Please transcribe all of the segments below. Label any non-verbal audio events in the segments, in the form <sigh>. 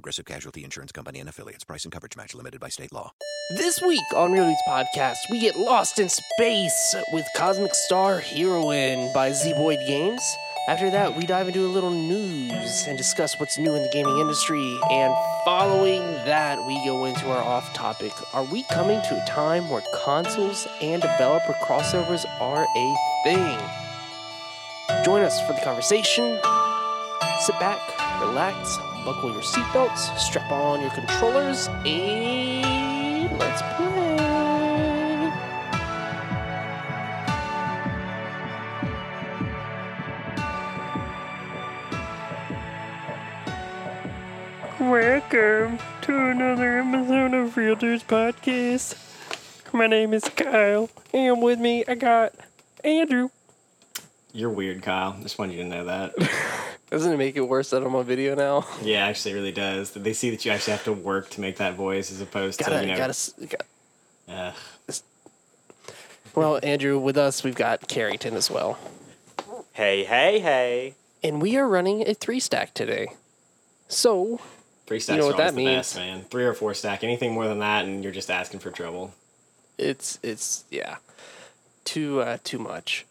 Progressive Casualty Insurance Company and affiliates. Price and coverage match limited by state law. This week on Real Dudes Podcast, we get lost in space with Cosmic Star Heroine by Zeboyd Games. After that, we dive into a little news and discuss what's new in the gaming industry. And following that, we go into our off topic. Are we coming to a time where consoles and developer crossovers are a thing? Join us for the conversation. Sit back, relax, buckle your seatbelts, strap on your controllers, and let's play. Welcome to another episode of Real Dudes Podcast. My name is Kyle, and with me I got Andrew. You're weird, Kyle. Just wanted you to know that. <laughs> Doesn't it make it worse that I'm on video now? yeah, actually, it really does. They see that you actually have to work to make that voice as opposed Gotta, to, you know. gotta, s- got- uh, well, Andrew, with us we've got Carrington as well. Hey, hey, hey. And we are running a three stack today. So, three stacks know what that the means. best, man. Three or four stack. Anything more than that, and you're just asking for trouble. it's it's yeah. Too uh too much.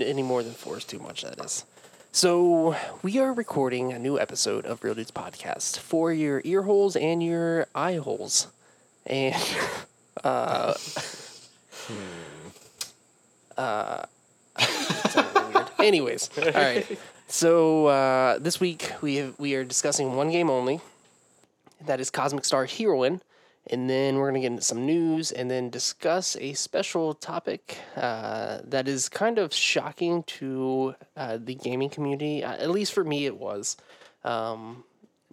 Any more than four is too much, that is. So we are recording a new episode of Real Dudes Podcast for your ear holes and your eye holes. And <laughs> uh <laughs> uh weird. <laughs> Anyways, all right. So uh, this week we have, we are discussing one game only. That is Cosmic Star Heroine. And then we're going to get into some news and then discuss a special topic uh, that is kind of shocking to uh, the gaming community. Uh, at least for me, it was. Um,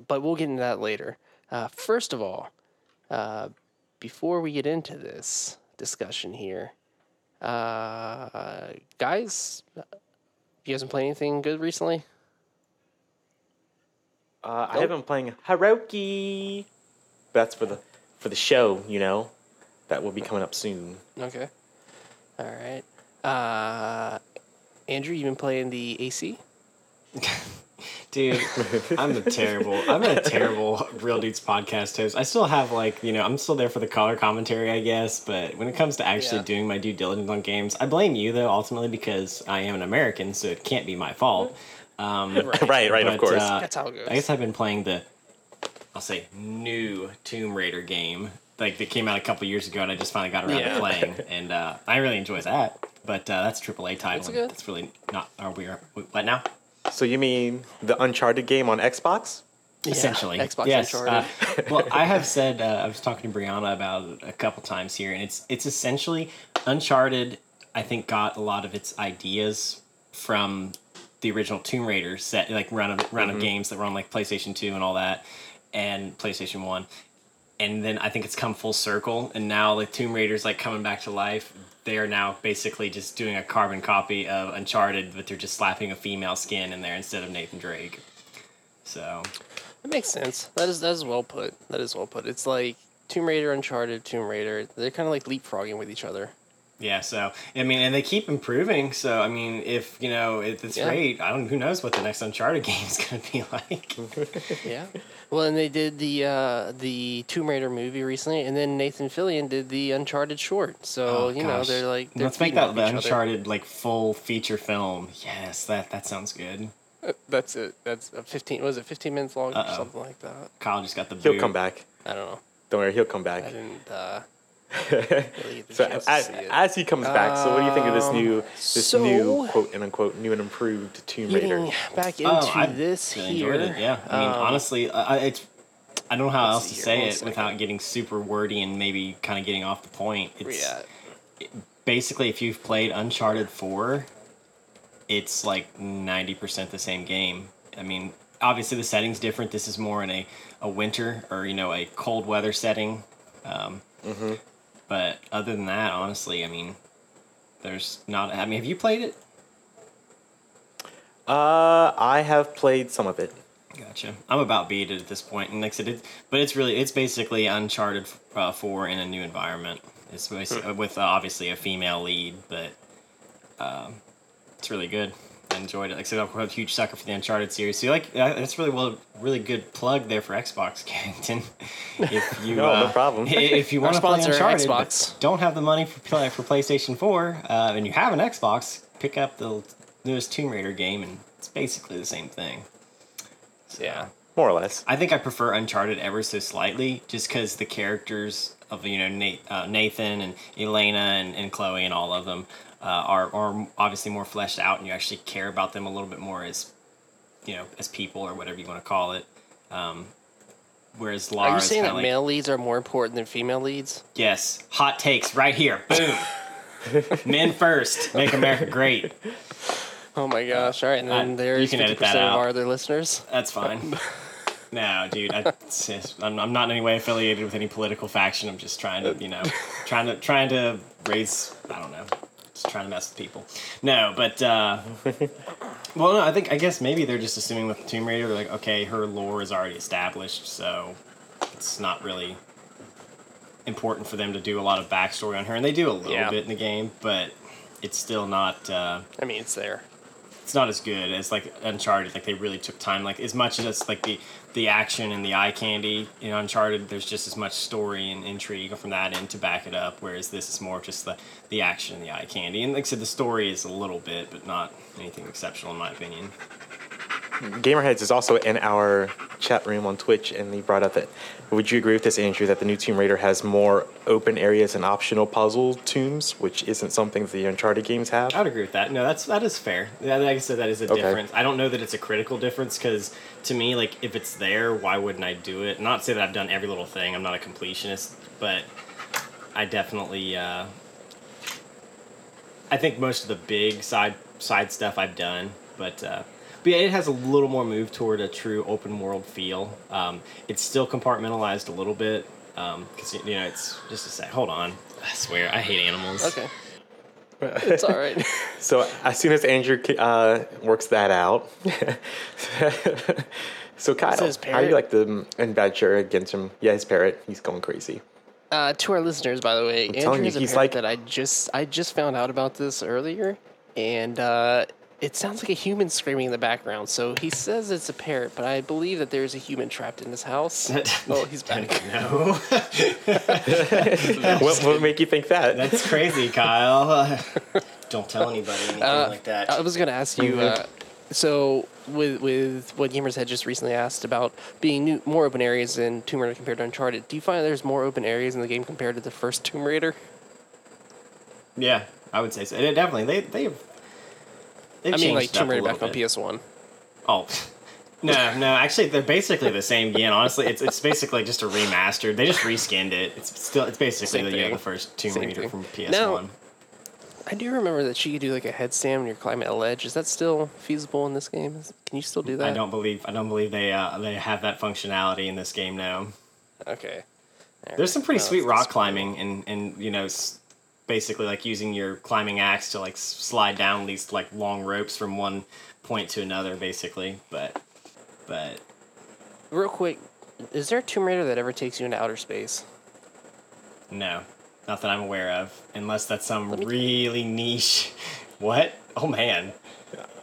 but we'll get into that later. Uh, first of all, uh, before we get into this discussion here, uh, guys, you guys been playing anything good recently? Uh, I Nope. have been playing Haroki. That's for the for the show, you know, that will be coming up soon. Okay. All right. Uh, Andrew, you been playing the AC? <laughs> Dude, I'm a terrible. I'm a terrible real dudes podcast host. I still have like you know I'm still there for the color commentary, I guess. But when it comes to actually Yeah. doing my due diligence on games, I blame you though ultimately because I am an American, so it can't be my fault. <laughs> Um, <laughs> right, right, of but, course. uh, That's how it goes. I guess I've been playing the, I'll say new Tomb Raider game. Like that came out a couple years ago, and I just finally got around Yeah. to playing, <laughs> and uh, I really enjoy that. But uh, that's a AAA title. It's and good. That's really not. Are we? What now? So you mean the Uncharted game on Xbox? Yeah, essentially. Xbox yes. Uncharted. Uh, well, I have said uh, I was talking to Brianna about it a couple times here, and it's it's essentially Uncharted. I think got a lot of its ideas from the original Tomb Raider set, like run of run of games that were on like PlayStation Two and all that, and PlayStation One. And then I think it's come full circle, and now like Tomb Raider's like coming back to life. They are now basically just doing a carbon copy of Uncharted, but they're just slapping a female skin in there instead of Nathan Drake. So That makes sense. That is that is well put. That is well put. It's like Tomb Raider, Uncharted, Tomb Raider. They're kind of like leapfrogging with each other. Yeah, so I mean, and they keep improving. So I mean, if you know, if it's Yeah. great, I don't. Who knows what the next Uncharted <laughs> game is going to be like? <laughs> Yeah. Well, and they did the uh, the Tomb Raider movie recently, and then Nathan Fillion did the Uncharted short. So Oh, you know they're like they're Let's make that the each other. Uncharted like full feature film. Yes, that that sounds good. That's it. That's a fifteen. Was it fifteen minutes long or Uh-oh. something like that? Kyle just got the. He'll come back. I don't know. Don't worry, he'll come I back. didn't uh, really get the So as, to see it. as he comes back, so what do you think of this new this so- new quote and unquote new and improved Tomb Raider? Getting back into Oh, I this really here. enjoyed it. Yeah, I mean, um, honestly, I, I- it's. I don't know how else to here, say one it second. without getting super wordy and maybe kind of getting off the point. It's, you at? basically if you've played Uncharted 4, it's like 90% the same game. I mean, obviously the setting's different. This is more in a, a winter or, you know, a cold weather setting. Um, Mm-hmm. But other than that, honestly, I mean, there's not. I mean, have you played it? Uh, I have played some of it. Gotcha. I'm about beat it at this point, and like I said, it, but it's really it's basically Uncharted uh, Four in a new environment. It's with uh, obviously a female lead, but um, it's really good. I enjoyed it. Like I said, I'm a huge sucker for the Uncharted series. So like uh, that's really well, really good plug there for Xbox, <laughs> Carrington. If <laughs> you No, no uh, problem. If you want to play Uncharted, but Xbox. don't have the money for play, for PlayStation Four, uh, and you have an Xbox, pick up the newest Tomb Raider game, and it's basically the same thing. So, yeah. More or less. I think I prefer Uncharted ever so slightly, just because the characters of you know Nate, uh, Nathan and Elena and, and Chloe and all of them uh, are are obviously more fleshed out, and you actually care about them a little bit more as you know as people or whatever you want to call it. Um, whereas Lara Are you saying that like, male leads are more important than female leads? yes, hot takes right here, boom. <laughs> Men first, make America great. Oh my gosh! All right, and Uh, then you there's fifty percent of our other listeners. That's fine. <laughs> no, dude, I, I'm, I'm not in any way affiliated with any political faction. I'm just trying to, you know, trying to trying to raise. I don't know, just trying to mess with people. No, but uh, <laughs> well, no, I think I guess maybe they're just assuming with Tomb Raider, they're like, okay, her lore is already established, so it's not really important for them to do a lot of backstory on her, and they do a little Yeah. bit in the game, but it's still not. Uh, I mean, it's there. It's not as good as like Uncharted. Like they really took time. Like as much as it's like the the action and the eye candy in Uncharted, there's just as much story and intrigue from that end to back it up. Whereas this is more just the the action and the eye candy. And like I said, the story is a little bit, but not anything exceptional in my opinion. Gamerheads is also in our chat room on Twitch, and he brought up that. Would you agree with this, Andrew, that the new Tomb Raider has more open areas and optional puzzle tombs, which isn't something the Uncharted games have? I would agree with that. No, that's that is fair. Yeah, like I said, that is a Okay. difference. I don't know that it's a critical difference because to me, like if it's there, why wouldn't I do it? Not to say that I've done every little thing. I'm not a completionist, but I definitely. Uh, I think most of the big side side stuff I've done, but. Uh, but yeah, it has a little more move toward a true open world feel. Um, it's still compartmentalized a little bit because you know it's just a sec. Hold on, I swear I hate animals. Okay, <laughs> it's all right. <laughs> So as soon as Andrew uh, works that out, <laughs> so Kyle, how do you like the adventure against him? Yeah, his parrot. He's going crazy. Uh, to our listeners, by the way, telling Andrew you, is a he's like- that I just I just found out about this earlier, and uh, it sounds like a human screaming in the background. So he says it's a parrot, but I believe that there's a human trapped in this house. <laughs> oh, he's back. No. <laughs> what what would make you think that? That's crazy, Kyle. <laughs> Don't tell anybody anything like that. I was gonna ask you. Uh, so with with what Gamerheads just recently asked about being new, more open areas in Tomb Raider compared to Uncharted, do you find there's more open areas in the game compared to the first Tomb Raider? yeah, I would say so. It, definitely, they they've. They've I mean, like changed Tomb Raider little back on. PS One. Oh. <laughs> No, no. Actually, they're basically the same game. Honestly, it's it's basically just a remastered. They just reskinned it. It's still it's basically the, yeah, thing. the first Tomb Same Raider thing. from PS Now- One. I do remember that she could do like a headstand when you're climbing a ledge. Is that still feasible in this game? Can you still do that? I don't believe I don't believe they uh, they have that functionality in this game now. Okay. There's some pretty Well, sweet rock climbing and and you know s- basically like using your climbing axe to like slide down these like long ropes from one point to another basically but but Real quick, is there a Tomb Raider that ever takes you into outer space? no not that I'm aware of unless that's some me- really niche <laughs> what oh man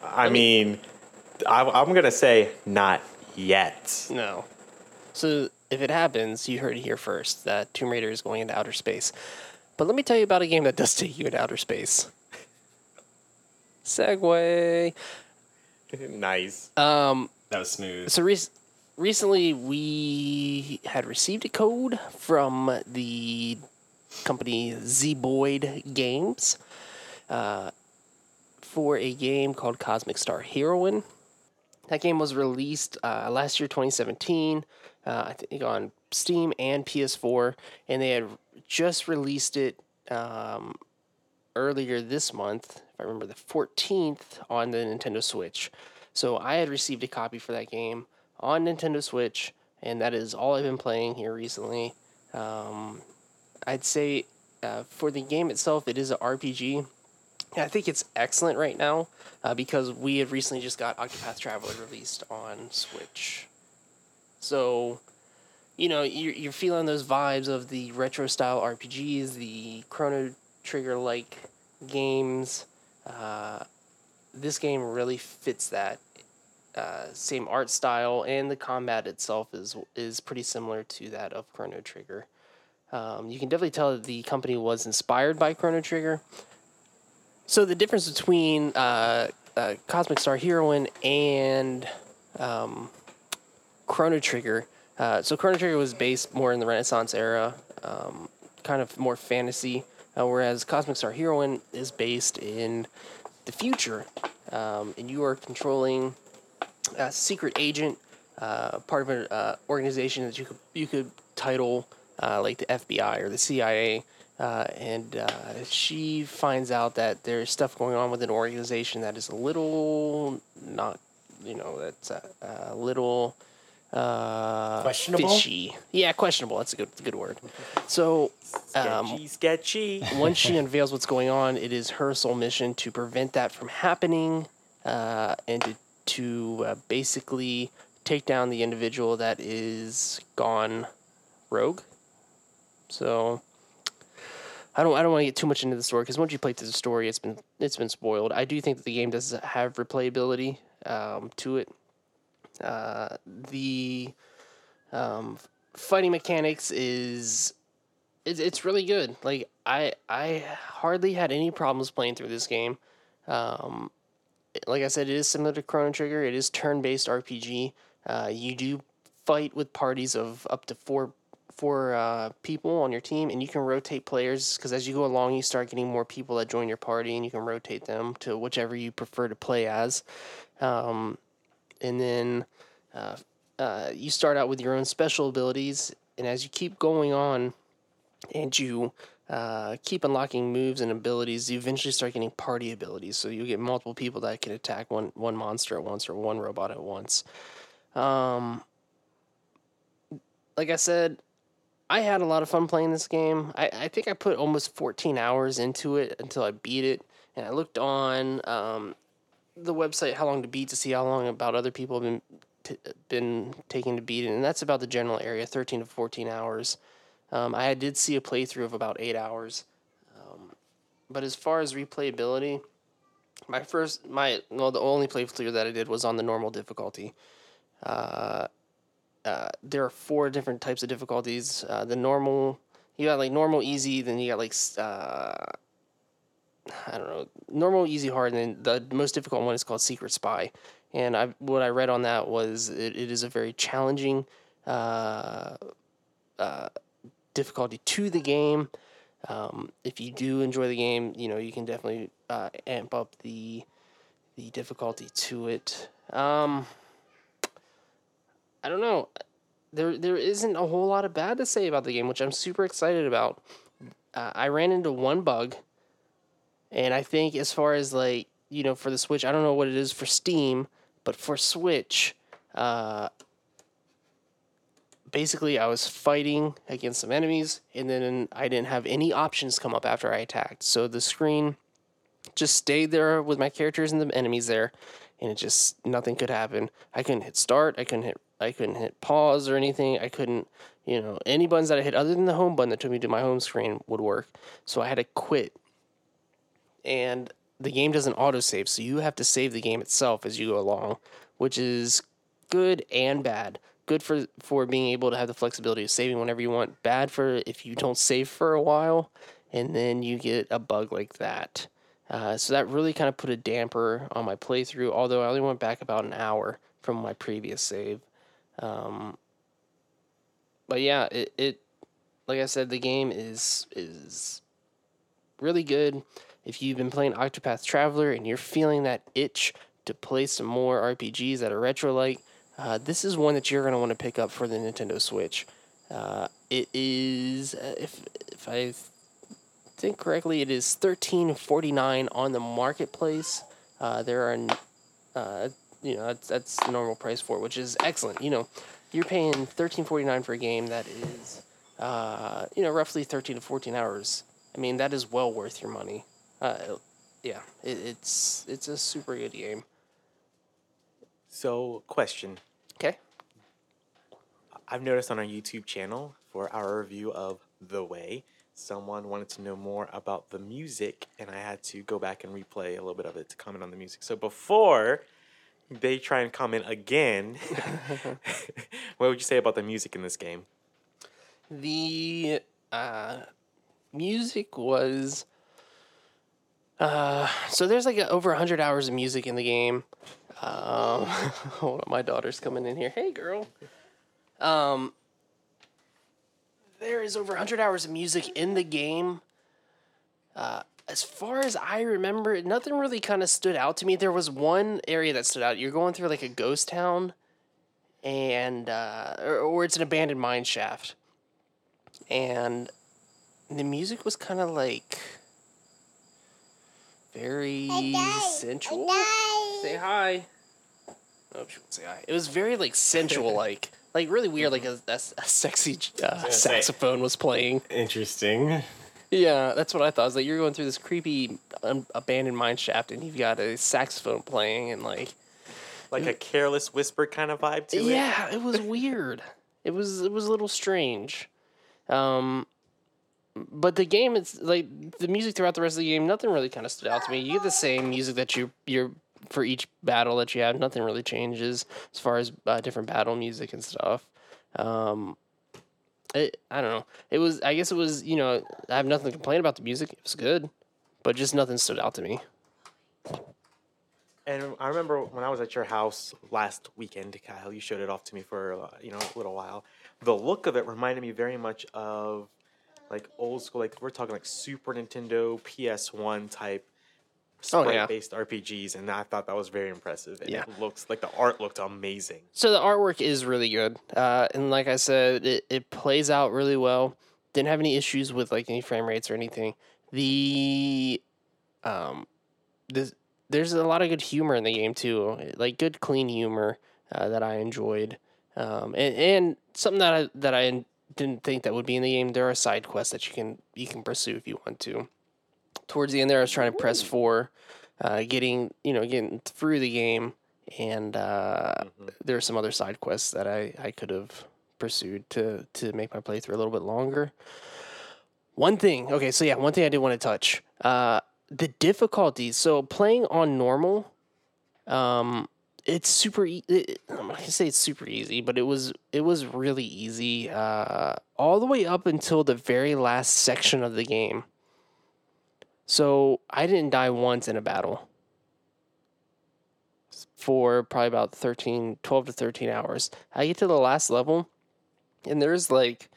I mean, I, I'm gonna say not yet. No. So if it happens, you heard it here first that Tomb Raider is going into outer space. But let me tell you about a game that does take you into outer space. Segue. <laughs> nice. Um, that was smooth so rec- recently we had received a code from the company Zeboyd Games uh, for a game called Cosmic Star Heroine. That game was released uh, last year, 2017, uh, I think on Steam and PS4, and they had just released it um, earlier this month, if I remember, the 14th on the Nintendo Switch. So I had received a copy for that game on Nintendo Switch, and that is all I've been playing here recently. Um, I'd say uh, for the game itself, it is an RPG. I think it's excellent right now uh, because we have recently just got Octopath Traveler released on Switch. So, you know, you're, you're feeling those vibes of the retro style RPGs, the Chrono Trigger like games. Uh, this game really fits that. Uh, same art style, and the combat itself is is pretty similar to that of Chrono Trigger. Um, you can definitely tell that the company was inspired by Chrono Trigger. So the difference between uh, uh, Cosmic Star Heroine and um, Chrono Trigger. Uh, so Chrono was based more in the Renaissance era, um, kind of more fantasy, uh, whereas Cosmic Star Heroine is based in the future, um, and you are controlling a secret agent, uh, part of an uh, organization that you could you could title uh, like the FBI or the CIA. Uh, and uh, she finds out that there's stuff going on with an organization that is a little not, you know, that's a, a little uh, Questionable? fishy. Yeah, questionable. That's a good good word. So, um, Sketchy, sketchy. <laughs> once she unveils what's going on, it is her sole mission to prevent that from happening uh, and to, to uh, basically take down the individual that is gone rogue. So I don't I don't want to get too much into the story because once you play through the story, it's been it's been spoiled. I do think that the game does have replayability um, to it. Uh, the um, fighting mechanics is it's it's really good. Like I I hardly had any problems playing through this game. Um, like I said, it is similar to Chrono Trigger. It is turn based RPG. Uh, you do fight with parties of up to four four uh, people on your team, and you can rotate players because as you go along, you start getting more people that join your party, and you can rotate them to whichever you prefer to play as. Um, and then uh, uh, you start out with your own special abilities, and as you keep going on, and you uh, keep unlocking moves and abilities, you eventually start getting party abilities. So you get multiple people that can attack one one monster at once or one robot at once. Um, like I said, I had a lot of fun playing this game. I, I think I put almost 14 hours into it until I beat it. And I looked on um, the website How Long to Beat to see how long about other people have been t- been taking to beat it, and that's about the general area, 13 to 14 hours. Um, I did see a playthrough of about eight hours. Um, but as far as replayability, my first, my well, the only playthrough that I did was on the normal difficulty. Uh, uh, there are four different types of difficulties. Uh, the normal, you got like normal, easy, then you got like uh, I don't know, normal, easy, hard, and then the most difficult one is called Secret Spy. And I, what I read on that was it, it is a very challenging uh, uh, difficulty to the game. Um, if you do enjoy the game, you know you can definitely uh, amp up the the difficulty to it. Um, I don't know. There there isn't a whole lot of bad to say about the game, which I'm super excited about. Uh, I ran into one bug, and I think as far as like you know for the Switch, I don't know what it is for Steam, but for Switch, uh, basically I was fighting against some enemies, and then I didn't have any options come up after I attacked. So the screen just stayed there with my characters and the enemies there, and it just nothing could happen. I couldn't hit start. I couldn't hit. I couldn't hit pause or anything. I couldn't, you know, any buttons that I hit other than the home button that took me to my home screen would work. So I had to quit. And the game doesn't autosave, so you have to save the game itself as you go along, which is good and bad. Good for for being able to have the flexibility of saving whenever you want. Bad for if you don't save for a while and then you get a bug like that. Uh, so that really kind of put a damper on my playthrough. Although I only went back about an hour from my previous save. Um, but yeah, it, it like I said, the game is is really good. If you've been playing Octopath Traveler and you're feeling that itch to play some more RPGs that are retro like, uh, this is one that you're going to want to pick up for the Nintendo Switch. Uh, it is, uh, if if I think correctly, it is thirteen forty nine on the marketplace. Uh, there are, uh, you know, that's, that's the normal price for it, which is excellent. You know, you're paying thirteen forty nine for a game that is uh, you know, roughly 13 to 14 hours. I mean, that is well worth your money. Uh, yeah, it, it's it's a super good game. So, question. Okay. I've noticed on our YouTube channel for our review of The Way, someone wanted to know more about the music, and I had to go back and replay a little bit of it to comment on the music. So before they try and comment again, <laughs> <laughs> what would you say about the music in this game? The uh, music was. Uh, so there's like over 100 hours of music in the game. Um, <laughs> my daughter's coming in here. Hey, girl. Um, there is over 100 hours of music in the game. Uh, as far as I remember, nothing really kind of stood out to me. There was one area that stood out. You're going through like a ghost town, and uh, or, or it's an abandoned mine shaft, and the music was kind of like very sensual. Say hi. Oh, she won't say hi. It was very like sensual, like <laughs> like really weird, like a, a, a sexy uh, saxophone was playing. Interesting. Yeah, that's what I thought. Was like you're going through this creepy um, abandoned mine shaft, and you've got a saxophone playing, and like Like a careless whisper kind of vibe to it? yeah, it was weird. It was it was a little strange. Um, but the game, it's like the music throughout the rest of the game. Nothing really kind of stood out to me. You get the same music that you you're for each battle that you have. Nothing really changes as far as uh, different battle music and stuff. Um, it, I don't know. It was. I guess it was. You know, I have nothing to complain about the music. It was good, but just nothing stood out to me. And I remember when I was at your house last weekend, Kyle, you showed it off to me for uh, you know a little while. The look of it reminded me very much of like old school, like we're talking like Super Nintendo, PS One type Oh, yeah. sprite based RPGs, and I thought that was very impressive. And Yeah. it looks like the art looked amazing. So the artwork is really good, uh, and like I said, it, it plays out really well. Didn't have any issues with like any frame rates or anything. The um, the, there's a lot of good humor in the game too, like good clean humor uh, that I enjoyed, um, and, and something that I that I didn't think that would be in the game. There are side quests that you can you can pursue if you want to. Towards the end there, I was trying to press for uh, getting you know getting through the game, and uh, there are some other side quests that I, I could have pursued to to make my playthrough a little bit longer. One thing, okay, so yeah, one thing I did want to touch, uh, the difficulties. So playing on normal, um, it's super. E- it, I'm not gonna say it's super easy, but it was it was really easy, uh, all the way up until the very last section of the game. So I didn't die once in a battle for probably about 13, 12 to 13 hours. I get to the last level, and there's like,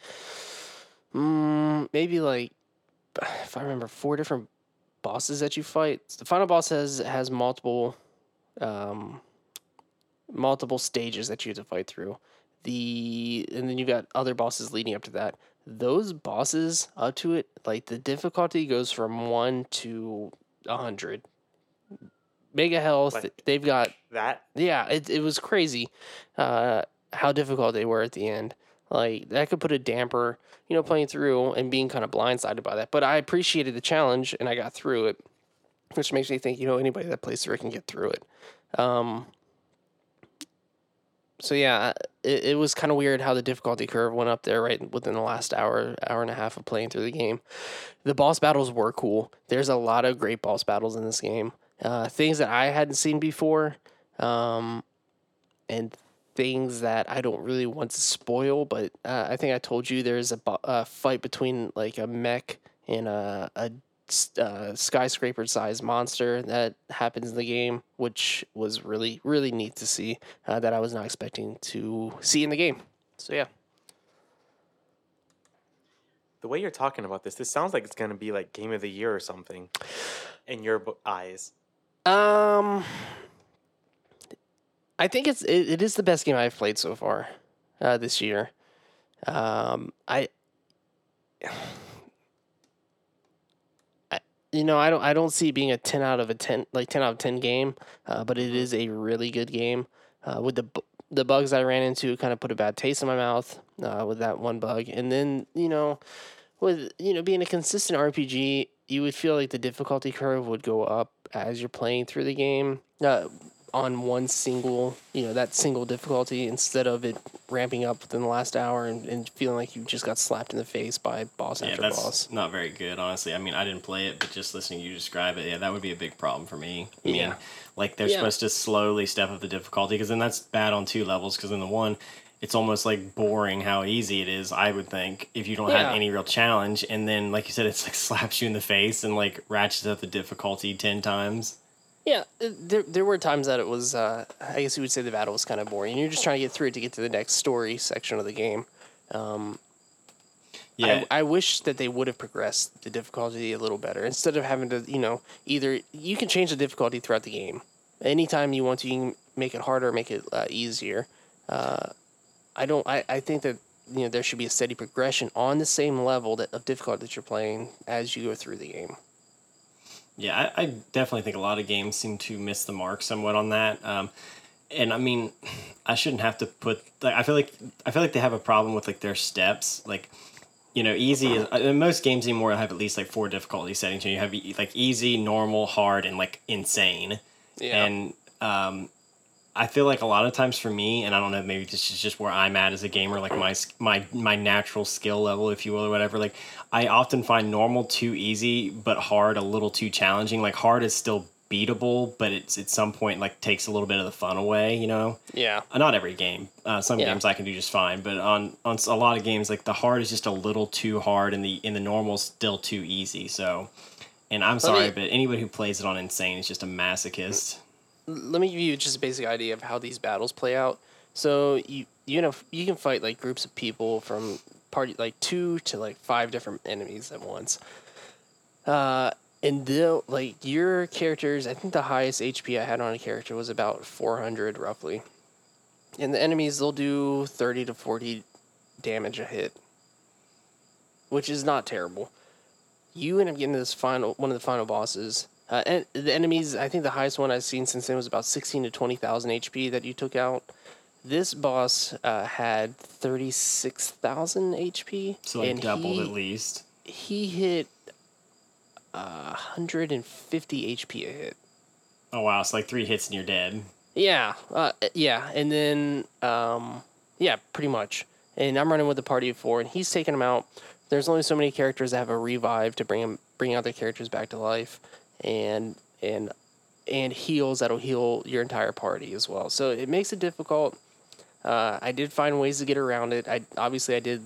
mm, maybe like, if I remember, four different bosses that you fight. The final boss has has multiple, um, multiple stages that you have to fight through. The and then you've got other bosses leading up to that. Those bosses up to it, like the difficulty goes from one to a hundred. Mega health. Like- they've got That yeah, it it was crazy uh, how difficult they were at the end. Like that could put a damper, you know, playing through and being kind of blindsided by that. But I appreciated the challenge and I got through it, which makes me think, you know, anybody that plays through it can get through it. Um, so yeah, it, it was kind of weird how the difficulty curve went up there right within the last hour, hour and a half of playing through the game. The boss battles were cool. There's a lot of great boss battles in this game. Uh, things that I hadn't seen before, um, and things that I don't really want to spoil. But uh, I think I told you there's a, bo- a fight between like a mech and a, a uh, skyscraper sized monster that happens in the game, which was really really neat to see. Uh, that I was not expecting to see in the game. So yeah. the way you're talking about this, this sounds like it's gonna be like game of the year or something, in your bo- eyes. Um, I think it's it, it is the best game I've played so far uh, this year. Um, I, you know, I don't I don't see it being a ten out of a ten like ten out of ten game, uh, but it is a really good game uh, with the the bugs I ran into kind of put a bad taste in my mouth uh, with that one bug. And then, you know, with, you know, being a consistent RPG, you would feel like the difficulty curve would go up as you're playing through the game uh, on one single, you know, that single difficulty instead of it ramping up within the last hour and, and feeling like you just got slapped in the face by boss Yeah, after that's boss. not very good, honestly. I mean, I didn't play it, but just listening to you describe it, yeah, that would be a big problem for me. I mean, Yeah. like they're Yeah. supposed to slowly step up the difficulty, because then that's bad on two levels. Because in the one, it's almost like boring how easy it is. I would think if you don't Yeah. have any real challenge, and then like you said, it's like <laughs> slaps you in the face and like ratchets up the difficulty ten times. Yeah, uh, there there were times that it was. Uh, I guess you would say the battle was kind of boring. You're just trying to get through it to get to the next story section of the game. Yeah, I, I wish that they would have progressed the difficulty a little better instead of having to, you know, either you can change the difficulty throughout the game. Anytime you want to, you can make it harder, make it uh, easier. Uh, I don't. I, I think that you know there should be a steady progression on the same level that of difficulty that you're playing as you go through the game. Yeah, I, I definitely think a lot of games seem to miss the mark somewhat on that. Um, and I mean, <sighs> I shouldn't have to put. Like, I feel like I feel like they have a problem with like their steps. Like, you know, easy. Is, uh, most games anymore have at least like four difficulty settings. You have like easy, normal, hard, and like insane. Yeah. And um, I feel like a lot of times for me, and I don't know, maybe this is just where I'm at as a gamer, like my my my natural skill level, if you will, or whatever. Like I often find normal too easy, but hard a little too challenging. Like hard is still beatable, but it's at some point like takes a little bit of the fun away. You know. Yeah. Uh, not every game. Uh, some Yeah. games I can do just fine, but on on a lot of games, like the hard is just a little too hard, and the in the normal still too easy. So, and I'm sorry, me- but anybody who plays it on insane is just a masochist. Let me give you just a basic idea of how these battles play out. So you you know you can fight like groups of people from party like two to like five different enemies at once. Uh, and they'll like your characters. I think the highest HP I had on a character was about four hundred roughly, and the enemies they'll do thirty to forty damage a hit, which is not terrible. You end up getting this final one of the final bosses. Uh, and the enemies, I think the highest one I've seen since then was about sixteen to twenty thousand HP that you took out. This boss uh, had thirty six thousand HP, So like and doubled he, at least. He hit uh, hundred and fifty HP a hit. Oh wow, it's like three hits and you're dead. Yeah, uh, yeah, and then um, yeah, pretty much. And I'm running with a party of four, and he's taking them out. There's only so many characters that have a revive to bring them, bring out their characters back to life, and and and heals that'll heal your entire party as well. So it makes it difficult. Uh, I did find ways to get around it. I obviously I did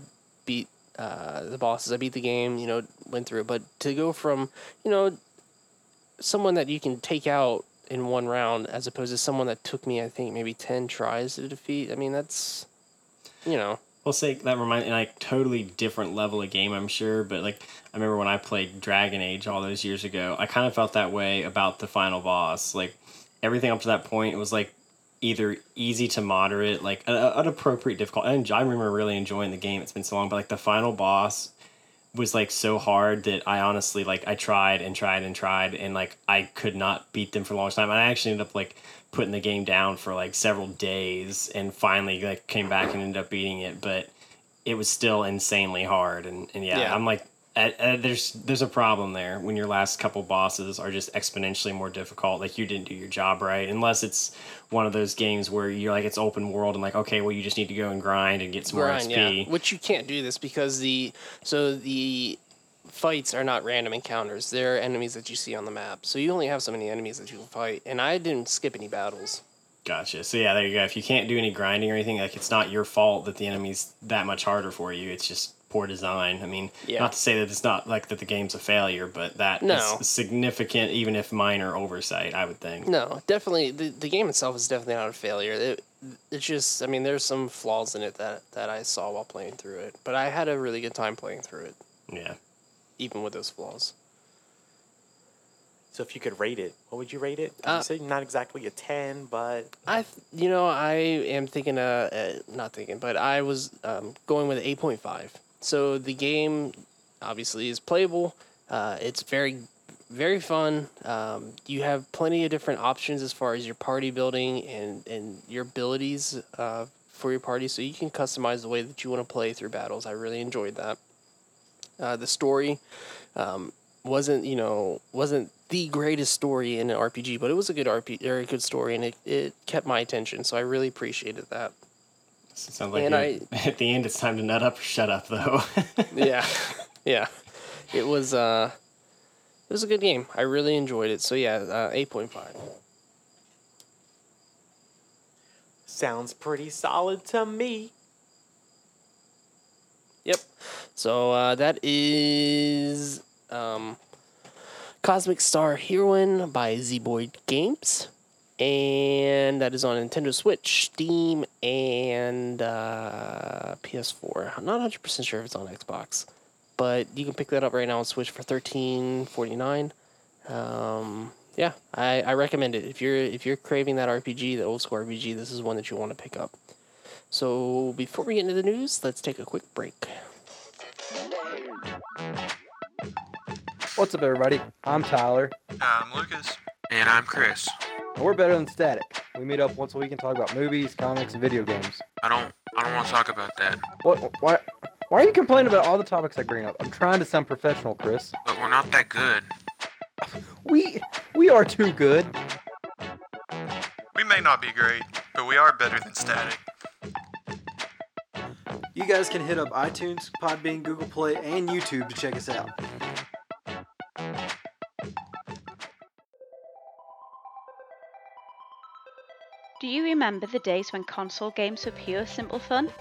beat uh, the bosses. I beat the game. You know, went through it. But to go from you know someone that you can take out in one round as opposed to someone that took me I think maybe 10 tries to defeat. I mean that's you know Well, say that reminds me, like totally different level of game, I'm sure. But like I remember when I played Dragon Age all those years ago, I kind of felt that way about the final boss. Like everything up to that point, was like either easy to moderate, like an appropriate difficult. And I remember really enjoying the game. It's been so long, but like the final boss was like so hard that I honestly like I tried and tried and tried and like I could not beat them for a long time. And I actually ended up like putting the game down for like several days and finally like came back and ended up beating it. But it was still insanely hard. And, and yeah, Yeah. I'm like, uh, uh, there's there's a problem there when your last couple bosses are just exponentially more difficult. Like you didn't do your job right, unless it's one of those games where you're like it's open world and like okay, well you just need to go and grind and get some grind more XP. yeah which you can't do this because the so the fights are not random encounters they're enemies that you see on the map so you only have so many enemies that you can fight and I didn't skip any battles Gotcha. So yeah, there you go. If you can't do any grinding or anything, like it's not your fault that the enemy's that much harder for you. It's just poor design. I mean, Yeah. not to say that it's not like that the game's a failure, but that is No. significant, even if minor oversight. I would think. no definitely the, the game itself is definitely not a failure it, it's just I mean there's some flaws in it that that I saw while playing through it but I had a really good time playing through it Yeah. even with those flaws So if you could rate it, what would you rate it? Uh, you say not exactly a ten, but I, you know, I am thinking, uh, uh not thinking, but I was um, going with eight point five. So the game, obviously, is playable. Uh, it's very, very fun. Um, you have plenty of different options as far as your party building and and your abilities uh, for your party, so you can customize the way that you want to play through battles. I really enjoyed that. Uh, the story um, wasn't you know wasn't the greatest story in an RPG, but it was a good RP, very good story, and it, it kept my attention. So I really appreciated that. So it sounds like And you're- <laughs> at the end it's time to nut up or shut up, though. <laughs> yeah, yeah. It was uh, it was a good game. I really enjoyed it. So yeah, uh, eight point five. Sounds pretty solid to me. Yep. So uh, that is um, Cosmic Star Heroine by Zeboyd Games, and that is on Nintendo Switch, Steam, and uh, PS4. I'm not 100 percent sure if it's on Xbox, but you can pick that up right now on Switch for 13.49. Um, yeah, I, I recommend it if you're if you're craving that RPG, the old school RPG. This is one that you want to pick up. So before we get into the news, let's take a quick break. What's up, everybody? I'm Tyler, I'm Lucas. And I'm Chris. And we're better than Static. We meet up once a week and talk about movies, comics, and video games. I don't I don't want to talk about that. What? Why? Why are you complaining about all the topics I bring up? I'm trying to sound professional, Chris. But we're not that good. We we are too good. We may not be great, but we are better than static. You guys can hit up iTunes, Podbean, Google Play, and YouTube to check us out. Do you remember the days when console games were pure simple fun?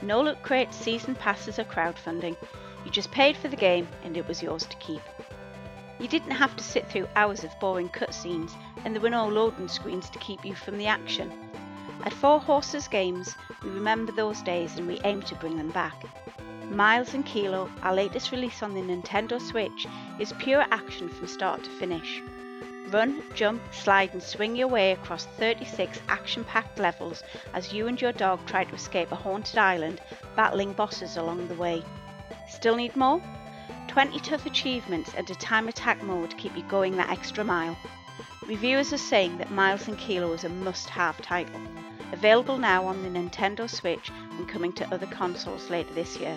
No loot crates, season passes, or crowdfunding. You just paid for the game and it was yours to keep. You didn't have to sit through hours of boring cutscenes, and there were no loading screens to keep you from the action. At Four Horses Games, we remember those days and we aim to bring them back. Miles and Kilo, our latest release on the Nintendo Switch, is pure action from start to finish. Run, jump, slide, and swing your way across 36 action packed levels as you and your dog try to escape a haunted island, battling bosses along the way. Still need more? 20 tough achievements and a time attack mode keep you going that extra mile. Reviewers are saying that Miles and Kilo is a must have title. Available now on the Nintendo Switch and coming to other consoles later this year.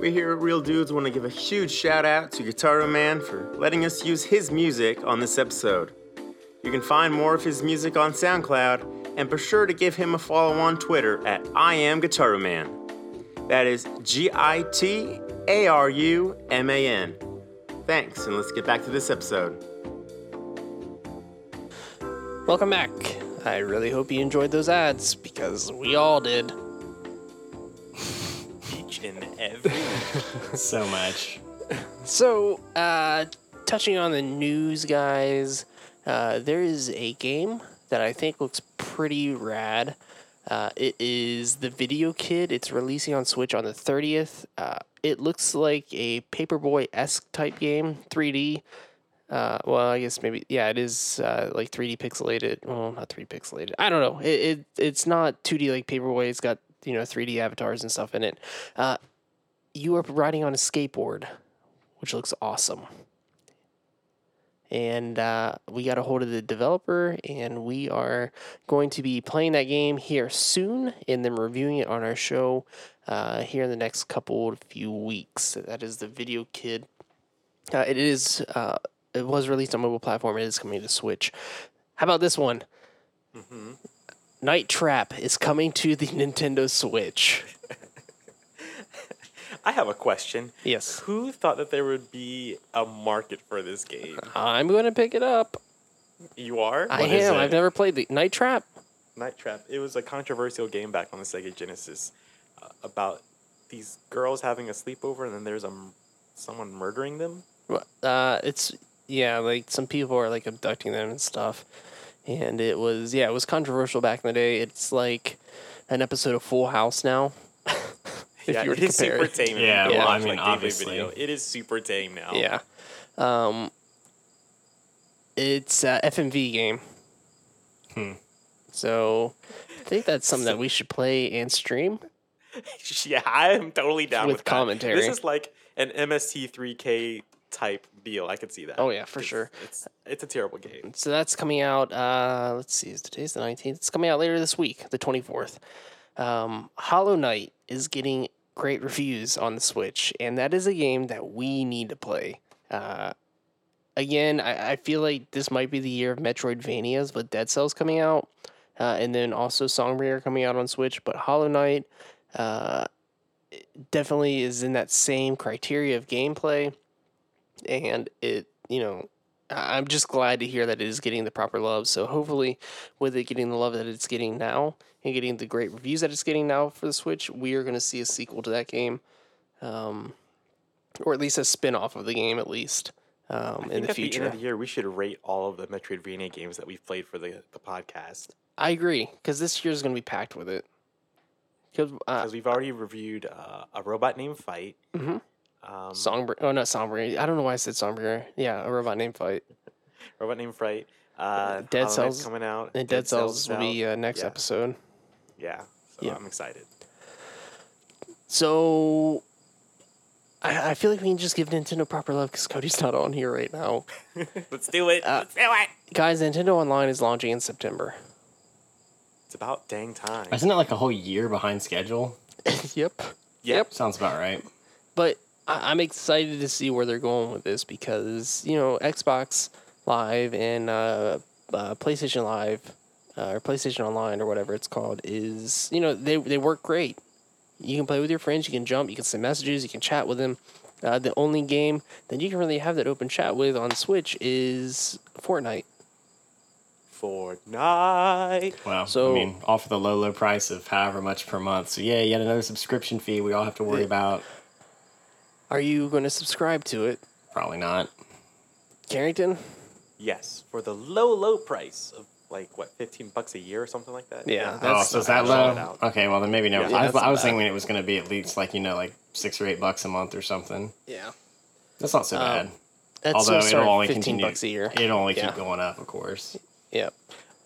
We here at Real Dudes want to give a huge shout out to Guitarro Man for letting us use his music on this episode. You can find more of his music on SoundCloud, and be sure to give him a follow on Twitter at I am Guitarro Man. That is G I T A R U M A N. Thanks, and let's get back to this episode. Welcome back. I really hope you enjoyed those ads because we all did. Each and every. <laughs> so much. So, uh, touching on the news, guys, uh, there is a game that I think looks pretty rad. Uh, it is the Video Kid. It's releasing on Switch on the 30th. Uh, it looks like a Paperboy esque type game, 3D. Uh, well, I guess maybe yeah, it is uh, like 3D pixelated. Well, not 3D pixelated. I don't know. It, it it's not 2D like Paperboy. It's got you know 3D avatars and stuff in it. Uh, you are riding on a skateboard, which looks awesome. And uh, we got a hold of the developer, and we are going to be playing that game here soon, and then reviewing it on our show uh, here in the next couple of few weeks. That is the Video Kid. Uh, it is. Uh, it was released on mobile platform. It is coming to Switch. How about this one? Night Trap is coming to the <laughs> Nintendo Switch. I have a question. Yes. Who thought that there would be a market for this game? I'm going to pick it up. You are? I am. I've never played the Night Trap. Night Trap. It was a controversial game back on the Sega Genesis uh, about these girls having a sleepover, and then there's a m- someone murdering them. Uh, it's yeah, like some people are like abducting them and stuff, and it was yeah, it was controversial back in the day. It's like an episode of Full House now. <laughs> if yeah, you were it to is compare super it. tame. if Yeah, you well, I mean, like, gameplay obviously. video. it is super tame now. Yeah. Um, it's a FMV game. Hmm. So I think that's something that we should play and stream. <laughs> yeah, I am totally down With with, that. commentary. This is like an MST3K type deal. I could see that. Oh, yeah, for It's- sure. It's it's a terrible game. So that's coming out. Uh, let's see, is today's the nineteenth? It's coming out later this week, the twenty fourth. Um, Hollow Knight is getting great reviews on the Switch, and that is a game that we need to play. Uh, again, I, I feel like this might be the year of Metroidvanias with Dead Cells coming out, uh, and then also Songbringer coming out on Switch. But Hollow Knight uh, definitely is in that same criteria of gameplay, and it you know I'm just glad to hear that it is getting the proper love. So hopefully, with it getting the love that it's getting now and getting the great reviews that it's getting now for the Switch, we are going to see a sequel to that game, um, or at least a spin off of the game, at least um, in the at the end future. of the year, we should rate all of the Metroidvania games that we've played for the the podcast. I agree because this year is going to be packed with it. Because uh, Because we've already reviewed uh, a robot named Fight. Mhm. Um, Songbringer, oh not Songbringer, I don't know why I said Songbringer. Yeah, a robot named Fight. robot named Fright. Uh, Dead Hollow Knight's Cells coming out. and Dead, Cells, will out. be uh, next yeah. episode. Yeah, so Yeah. I'm excited. So I, I feel like we can just give Nintendo proper love because Cody's not on here right now. <laughs> Let's do it. Uh, Let's do it. Guys, Nintendo Online is launching in September. It's about dang time. Isn't it like a whole year behind schedule? <laughs> yep. Yep. Sounds about right. But I, I'm excited to see where they're going with this because, you know, Xbox Live and uh, uh, PlayStation Live uh, or PlayStation Online or whatever it's called is, you know, they, they work great. You can play with your friends, you can jump, you can send messages, you can chat with them. Uh, the only game that you can really have that open chat with on Switch is Fortnite. Fortnite. Wow. So- I mean, all for the low, low price of however much per month. So yeah, yet another subscription fee we all have to worry about. Are you going to subscribe to it, Probably not. Carrington? Yes, for the low, low price of like what, fifteen bucks a year or something like that. Yeah, Oh, That's so is that low? Okay, well then maybe no. Yeah, I, that's I not was thinking it was going to be at least like you know like six or eight bucks a month or something. Yeah. That's not so Um, bad. That's Although gonna it'll only 15 continue. bucks a year. It'll only Yeah. keep going up, of course. Yep.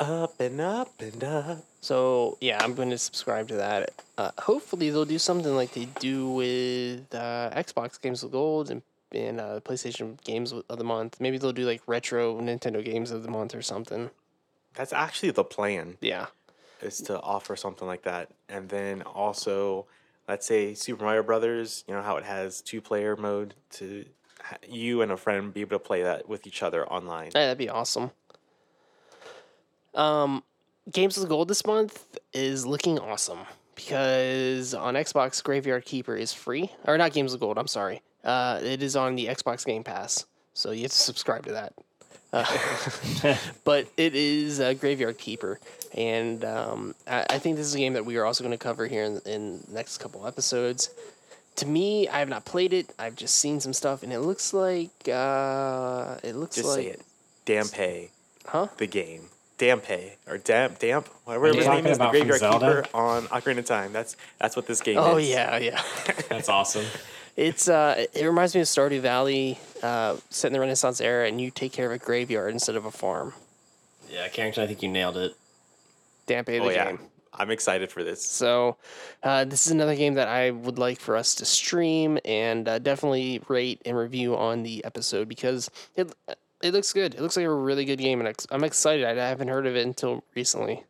Up and up and up. So yeah, I'm going to subscribe to that. Uh, hopefully they'll do something like they do with uh, Xbox Games with Gold and and uh, PlayStation Games of the Month. Maybe they'll do like retro Nintendo Games of the Month or something. That's actually the plan. Yeah. is to offer something like that, and then also, let's say Super Mario Brothers. You know how it has two player mode to ha- you and a friend be able to play that with each other online. Yeah, that'd be awesome. Um, Games with Gold this month is looking awesome because on Xbox Graveyard Keeper is free, or not Games with Gold. I'm sorry. Uh, it is on the Xbox Game Pass, so you have to subscribe to that. Uh, <laughs> but it is uh, Graveyard Keeper, and um, I, I think this is a game that we are also going to cover here in, in the next couple episodes. To me, I have not played it. I've just seen some stuff, and it looks like uh, it looks Just like say it. Dampe. Huh? The game. Dampe or Damp Damp, whatever his name is, the Graveyard Keeper on Ocarina of Time. That's that's what this game Oh is. Oh yeah, yeah. <laughs> That's awesome. It's uh, it reminds me of Stardew Valley, uh, set in the Renaissance era, and you take care of a graveyard instead of a farm. Yeah, Carrington, I think you nailed it. Dampe the Oh yeah. game. I'm excited for this. So, uh, this is another game that I would like for us to stream and uh, definitely rate and review on the episode because it it looks good. It looks like a really good game, and I'm excited. I haven't heard of it until recently.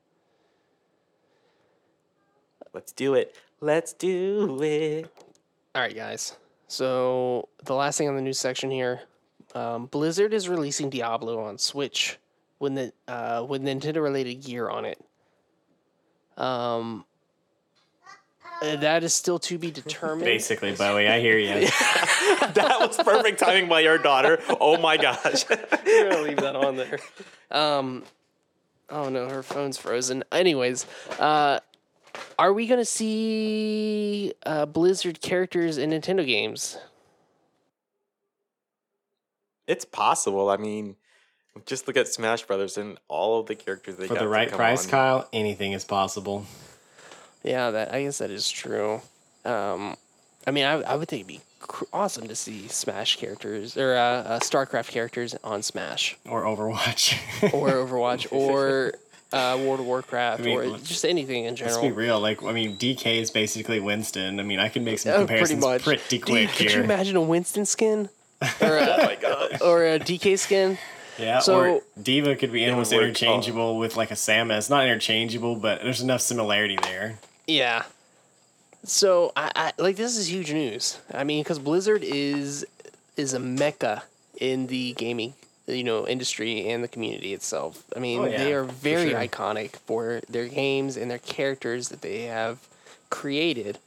Let's do it. Let's do it. All right, guys. So the last thing on the news section here, um, Blizzard is releasing Diablo on Switch with the uh, with Nintendo related gear on it. Um, that is still to be determined. Basically, Bowie, I hear you. <laughs> that was perfect timing by your daughter. Oh my gosh. <laughs> We're gonna leave that on there. Um, oh no, her phone's frozen. Anyways, uh, are we gonna see uh, Blizzard characters in Nintendo games? It's possible. I mean, just look at Smash Brothers and all of the characters they For got the right price, on. Kyle, anything is possible. Yeah, that I guess that is true. Um, I mean, I, I would think it'd be cr- awesome to see Smash characters or uh, uh, StarCraft characters on Smash Or Overwatch. <laughs> or Overwatch or uh, World of Warcraft I mean, or just anything in general. Let's be real. Like, I mean, DK is basically Winston. I mean, I can make some Oh, pretty comparisons much. pretty Dude, quick could here. you imagine a Winston skin? <laughs> Or a, Oh my gosh. or a DK skin? Yeah, So- or D.Va could be almost work. interchangeable with like a Samus. Not interchangeable, but there's enough similarity there. Yeah. So I, I like this is huge news. I mean, because Blizzard is is a mecca in the gaming you know industry and the community itself. I mean, Oh, yeah, they are for very sure. iconic for their games and their characters that they have created.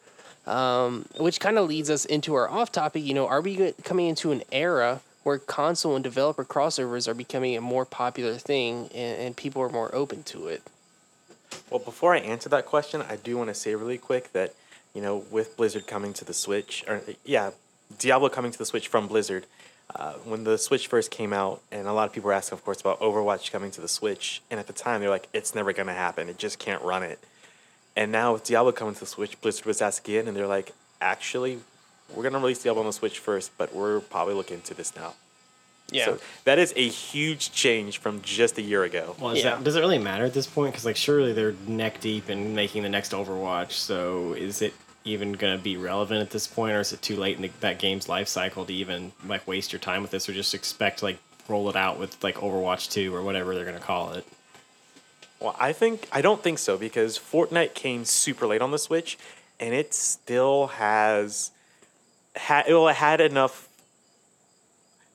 Um, which kind of leads us into our off topic. You know, are we coming into an era where console and developer crossovers are becoming a more popular thing and, and people are more open to it? Well, before I answer that question, I do want to say really quick that, you know, with Blizzard coming to the Switch, or yeah, Diablo coming to the Switch from Blizzard, uh, when the Switch first came out, and a lot of people were asking, of course, about Overwatch coming to the Switch, and at the time they're like, it's never going to happen. It just can't run it. And now with Diablo coming to the Switch, Blizzard was asked again, and they're like, actually, we're going to release Diablo on the Switch first, but we're probably looking into this now. Yeah. So that is a huge change from just a year ago. Well, is that, does it really matter at this point? Because like, surely they're neck deep in making the next Overwatch. So is it even going to be relevant at this point, or is it too late in the, that game's life cycle to even like waste your time with this, or just expect like roll it out with like Overwatch Two or whatever they're going to call it? Well, I think I don't think so because Fortnite came super late on the Switch, and it still has had well, it had enough.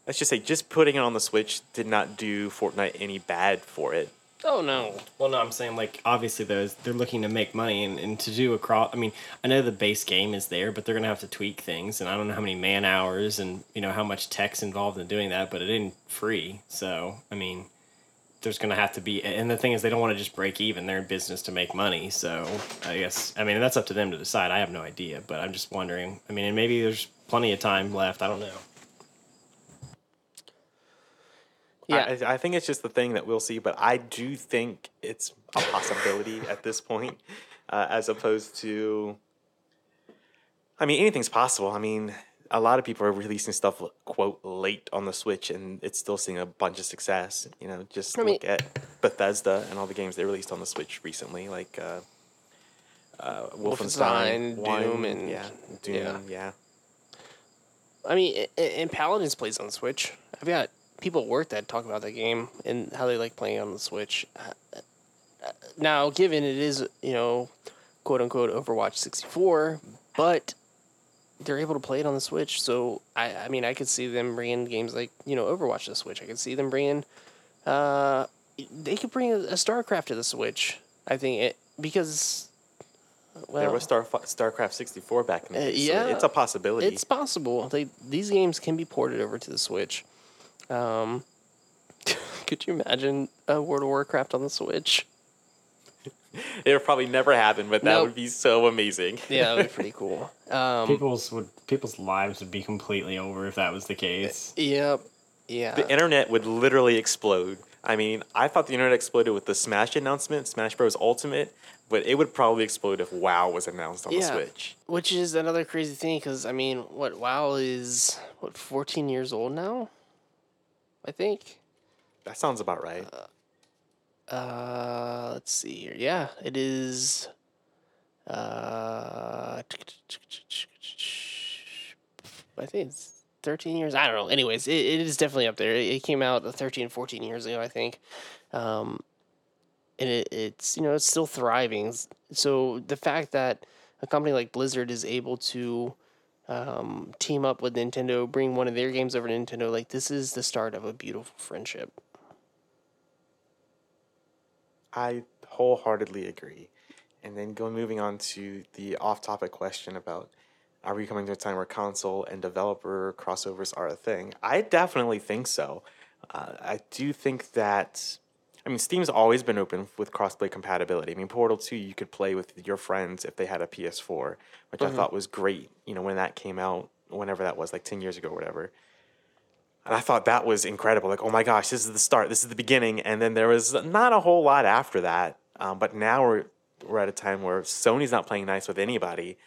Let's just say, just putting it on the Switch did not do Fortnite any bad for it. Oh no. Well, no, I'm saying like obviously those they're looking to make money and, and to do a cross. I mean, I know the base game is there, but they're gonna have to tweak things, and I don't know how many man hours and you know how much tech's involved in doing that, but it ain't free. So I mean, there's gonna have to be, and the thing is, they don't want to just break even. They're in business to make money, so I guess I mean that's up to them to decide. I have no idea, but I'm just wondering. I mean, and maybe there's plenty of time left. I don't know. Yeah, I, I think it's just the thing that we'll see, but I do think it's a possibility at this point, uh, as opposed to. I mean, anything's possible. I mean, a lot of people are releasing stuff quote late on the Switch, and it's still seeing a bunch of success. You know, just I mean- look at Bethesda and all the games they released on the Switch recently, like uh, uh, Wolfenstein, Wolfenstein, Doom, and- yeah, Doom, yeah. yeah. I mean, and Paladins plays on Switch. I've got people at work that talk about that game and how they like playing on the Switch. Uh, uh, Now, given it is, you know, quote unquote Overwatch 64, but they're able to play it on the Switch. So, I, I mean, I could see them bringing games like, you know, Overwatch to the Switch. I could see them bringing, uh, they could bring a, a StarCraft to the Switch. I think it, because, well, there was Star StarCraft sixty four back in the uh, day, yeah, so it's a possibility. It's possible. They these games can be ported over to the Switch. Um, <laughs> could you imagine a World of Warcraft on the Switch? <laughs> It'll probably never happen, but that Nope. would be so amazing. Yeah, that would be pretty <laughs> cool. Um, people's would people's lives would be completely over if that was the case. Yep. Yeah. The internet would literally explode. I mean, I thought the internet exploded with the Smash announcement, Smash Bros. Ultimate, but it would probably explode if WoW was announced on the Switch. Which is another crazy thing because I mean, what WoW is what 14 years old now? I think. That sounds about right. Uh, let's see here. Yeah, it is. Uh, I think it's 13 years. I don't know. Anyways, it, it is definitely up there. It, it came out 13, 14 years ago, I think. Um, and it, it's you know it's still thriving. So the fact that a company like Blizzard is able to um, team up with Nintendo, bring one of their games over to Nintendo, like this is the start of a beautiful friendship. I wholeheartedly agree. And then going moving on to the off-topic question about are we coming to a time where console and developer crossovers are a thing? I definitely think so. Uh, I do think that I mean Steam's always been open with crossplay compatibility. I mean Portal 2 you could play with your friends if they had a PS4, which Mhm. I thought was great, you know, when that came out, whenever that was, like 10 years ago or whatever. And I thought that was incredible. Like, oh my gosh, this is the start. This is the beginning. And then there was not a whole lot after that. Um, but now we're we're at a time where Sony's not playing nice with anybody,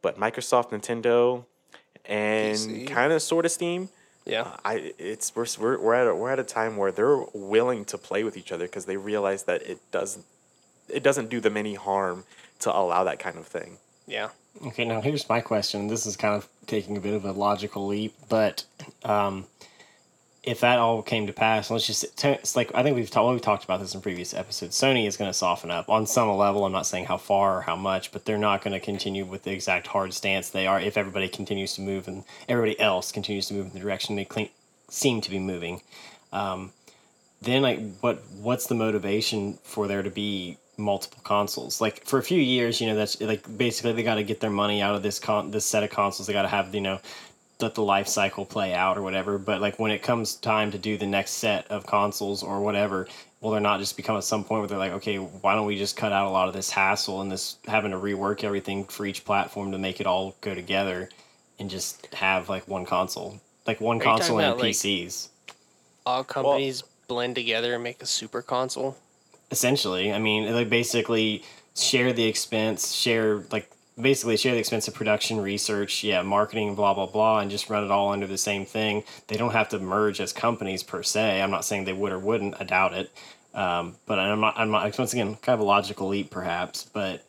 but Microsoft, Nintendo, and kind of sort of Steam. Yeah. I it's we're we're we're at a, we're at a time where they're willing to play with each other because they realize that it doesn't it doesn't do them any harm to allow that kind of thing. Yeah. Okay, now here's my question. This is kind of taking a bit of a logical leap, but um, if that all came to pass, let's just it's like I think we've talked we've talked about this in previous episodes. Sony is going to soften up on some level. I'm not saying how far or how much, but they're not going to continue with the exact hard stance they are if everybody continues to move and everybody else continues to move in the direction they clean, seem to be moving. Um, then like what what's the motivation for there to be multiple consoles like for a few years you know that's like basically they got to get their money out of this con this set of consoles they got to have you know let the life cycle play out or whatever but like when it comes time to do the next set of consoles or whatever will there not just become at some point where they're like okay why don't we just cut out a lot of this hassle and this having to rework everything for each platform to make it all go together and just have like one console? Like one Are console and about, like- pcs All companies blend together and make a super console. essentially. I mean like basically share the expense share like basically share the expense of production research yeah marketing blah blah blah and just run it all under the same thing. They don't have to merge as companies per se. I'm not saying they would or wouldn't i doubt it. Um, but i'm not i'm not once again kind of a logical leap perhaps. But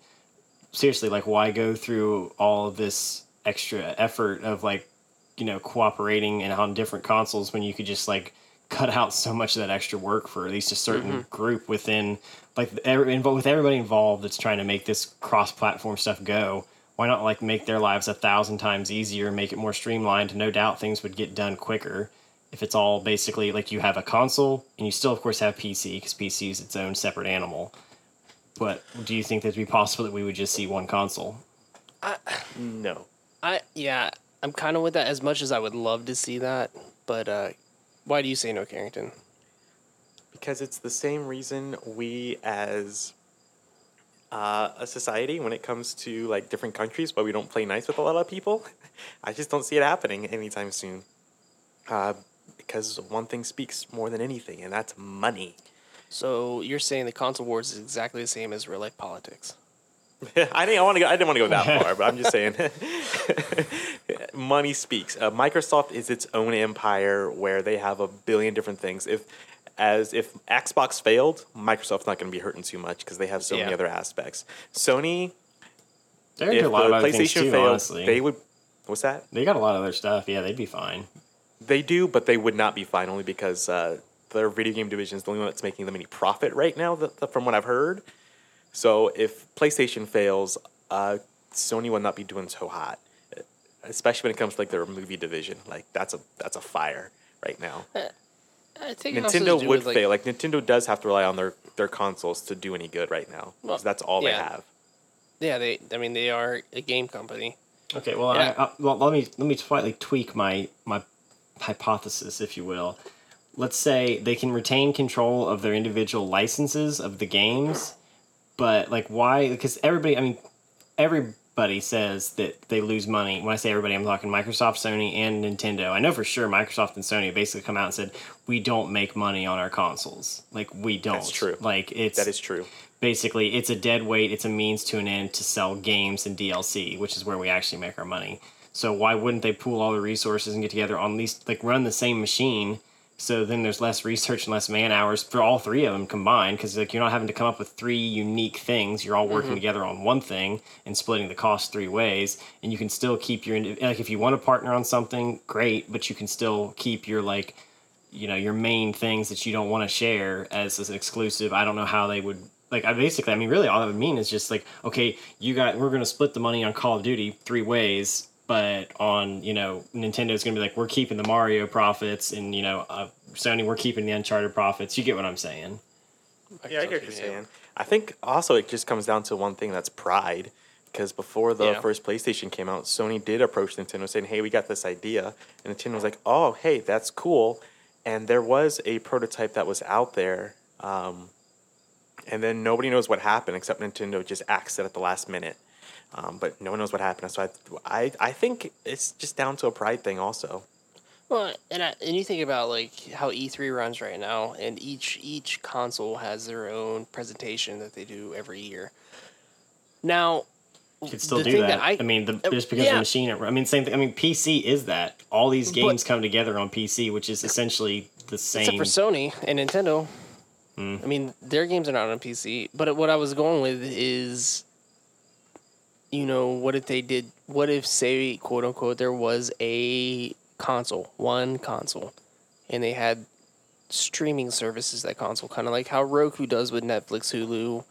seriously like why go through all of this extra effort of like you know cooperating and on different consoles when you could just like cut out so much of that extra work for at least a certain Mhm. group within like every, invo- with everybody involved that's trying to make this cross-platform stuff go why not like make their lives a thousand times easier make it more streamlined no doubt things would get done quicker if it's all basically like you have a console and you still of course have pc because pc is its own separate animal but do you think that it'd be possible that we would just see one console No. I yeah, I'm kind of with that as much as I would love to see that, but uh, why do you say no, Carrington? Because it's the same reason we as uh, a society when it comes to like different countries why we don't play nice with a lot of people <laughs> i just don't see it happening anytime soon uh, because one thing speaks more than anything and that's money So you're saying the console wars is exactly the same as real life politics? <laughs> I didn't want to go. I didn't want to go that far, but I'm just saying, <laughs> money speaks. Uh, Microsoft is its own empire where they have a billion different things. If as if Xbox failed, Microsoft's not going to be hurting too much because they have so many other aspects. Sony, They're if a lot the other things PlayStation too, failed, honestly. they would. What's that? They got a lot of other stuff. Yeah, they'd be fine. They do, but they would not be fine only because uh, their video game division is the only one that's making them any profit right now, that, that- from what I've heard. So if PlayStation fails, uh, Sony will not be doing so hot, especially when it comes to like their movie division. Like that's a that's a fire right now. I think it has to Nintendo do would with, like- fail. Like Nintendo does have to rely on their their consoles to do any good right now. Well, that's all they have. Yeah, they. I mean, they are a game company. Okay, well, Yeah. I, I, well, let me let me slightly tweak my my hypothesis, if you will. Let's say they can retain control of their individual licenses of the games, but like why? Because everybody, I mean, everybody says that they lose money. When I say everybody, I'm talking Microsoft, Sony, and Nintendo. I know for sure Microsoft and Sony have basically come out and said we don't make money on our consoles. Like we don't. That's true. Like it's That is true. basically it's a dead weight it's a means to an end to sell games and dlc which is where we actually make our money so why wouldn't they pool all the resources and get together on least like run the same machine so then there's less research and less man hours for all three of them combined because like you're not having to come up with three unique things you're all working Mhm. together on one thing and splitting the cost three ways and you can still keep your like if you want to partner on something great but you can still keep your like you know your main things that you don't want to share as, as an exclusive i don't know how they would like i basically i mean really all that would mean is just like okay you got we're going to split the money on call of duty three ways but on you know nintendo's going to be like we're keeping the mario profits and you know uh, sony we're keeping the uncharted profits you get what i'm saying Yeah, I get what you're saying. I think also it just comes down to one thing that's pride. Because before the Yeah. first PlayStation came out, Sony did approach Nintendo saying, "Hey, we got this idea," and Nintendo was like, "Oh, hey, that's cool." And there was a prototype that was out there, um, and then nobody knows what happened except Nintendo just axed it at the last minute. Um, but no one knows what happened. So I, I, I think it's just down to a pride thing, also. Well, and I, and you think about like how E3 runs right now, and each each console has their own presentation that they do every year. Now, You could still the do thing that. I, I, mean, the, uh, just because yeah. the machine. I mean, same thing. I mean, PC is that. All these But- games come together on PC, which is essentially the same. Except for Sony and Nintendo. Hmm. I mean, their games are not on PC. But what I was going with is, you know, what if they did? What if, say, quote unquote, there was a console, one console, and they had streaming services that console, kind of like how Roku does with Netflix, Hulu,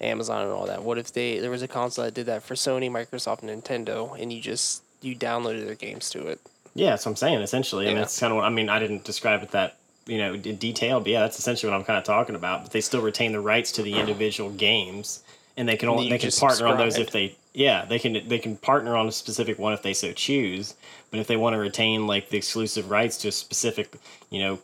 Amazon, and all that. What if they there was a console that did that for Sony, Microsoft, and Nintendo, and you just you downloaded their games to it? Yeah, that's what I'm saying. Essentially, and that's kind of what I mean. I didn't describe it that you know in detail, but yeah, that's essentially what I'm kind of talking about. But they still retain the rights to the individual games, and they can only they can partner on those if they yeah they can they can partner on a specific one if they so choose. But if they want to retain like the exclusive rights to a specific you know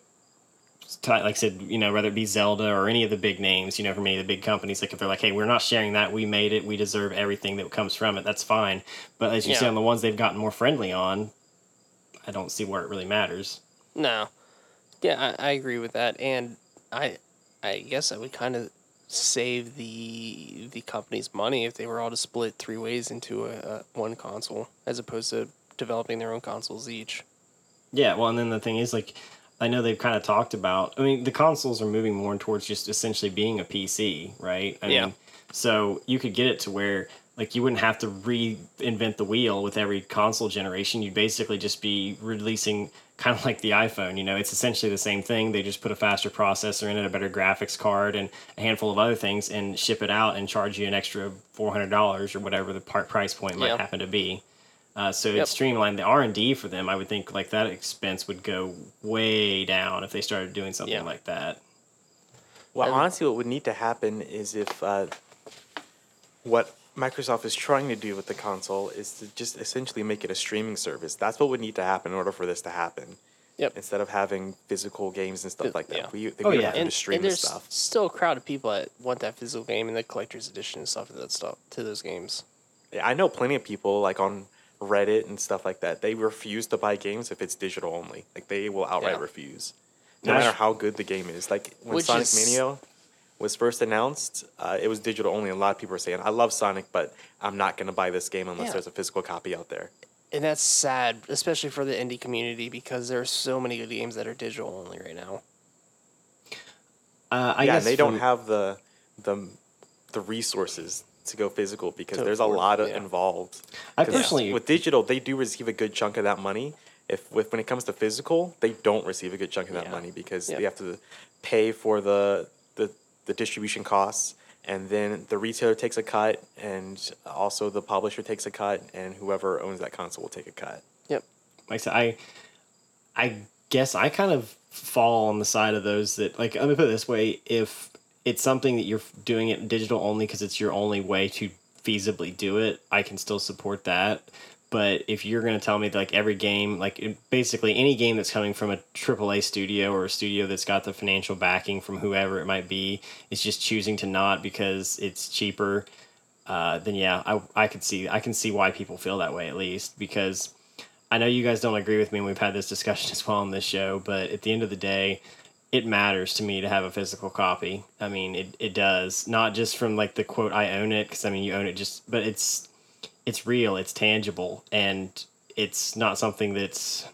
like I said, you know, whether it be Zelda or any of the big names, you know, from any of the big companies, like if they're like, hey, we're not sharing that, we made it, we deserve everything that comes from it, that's fine. But as you Yeah. say, on the ones they've gotten more friendly on, I don't see where it really matters. No. Yeah, I, I agree with that, and I, I guess I would kind of save the the company's money if they were all to split three ways into a, a one console, as opposed to developing their own consoles each. Yeah, well, and then the thing is, like, I know they've kind of talked about. I mean, the consoles are moving more towards just essentially being a PC, right? I Yeah. mean, so you could get it to where like you wouldn't have to reinvent the wheel with every console generation. You'd basically just be releasing kind of like the iPhone. You know, it's essentially the same thing. They just put a faster processor in it, a better graphics card, and a handful of other things, and ship it out and charge you an extra four hundred dollars or whatever the part price point might Yeah. happen to be. Uh, so Yep. it's streamlined the R and D for them. I would think like that expense would go way down if they started doing something Yeah. like that. Well, And- honestly, what would need to happen is if uh, what Microsoft is trying to do with the console is to just essentially make it a streaming service. That's what would need to happen in order for this to happen. Yep. Instead of having physical games and stuff like that, yeah. we, we Oh, would yeah. have to And, just stream and there's stuff. still a crowd of people that want that physical game and the collector's edition and stuff to that stuff to those games. Yeah, I know plenty of people like on Reddit and stuff like that. They refuse to buy games if it's digital only. Like they will outright Yeah. refuse, no That's- matter how good the game is. Like when Which Sonic is- Mania was first announced, uh, it was digital only. A lot of people were saying, "I love Sonic, but I'm not going to buy this game unless Yeah. there's a physical copy out there." And that's sad, especially for the indie community, because there are so many good games that are digital only right now. Uh, I yeah, guess they don't have the the the resources to go physical because To there's afford- a lot of yeah. involved. I 'Cause personally- with digital, they do receive a good chunk of that money. If with when it comes to physical, they don't receive a good chunk of that Yeah. money because Yep. they have to pay for the the the distribution costs, and then the retailer takes a cut, and also the publisher takes a cut, and whoever owns that console will take a cut. Yep. like I said, I, I guess I kind of fall on the side of those that like let me put it this way: if it's something that you're doing it digital only because it's your only way to feasibly do it, I can still support that. But if you're going to tell me that, like every game, like basically any game that's coming from a AAA studio or a studio that's got the financial backing from whoever it might be, is just choosing to not because it's cheaper, uh, then yeah, I I could see I can see why people feel that way at least because I know you guys don't agree with me, and we've had this discussion <laughs> as well on this show. But at the end of the day, it matters to me to have a physical copy. I mean, it, it does not just from like the quote "I own it" because I mean you own it just, but it's it's real, it's tangible, and it's not something that's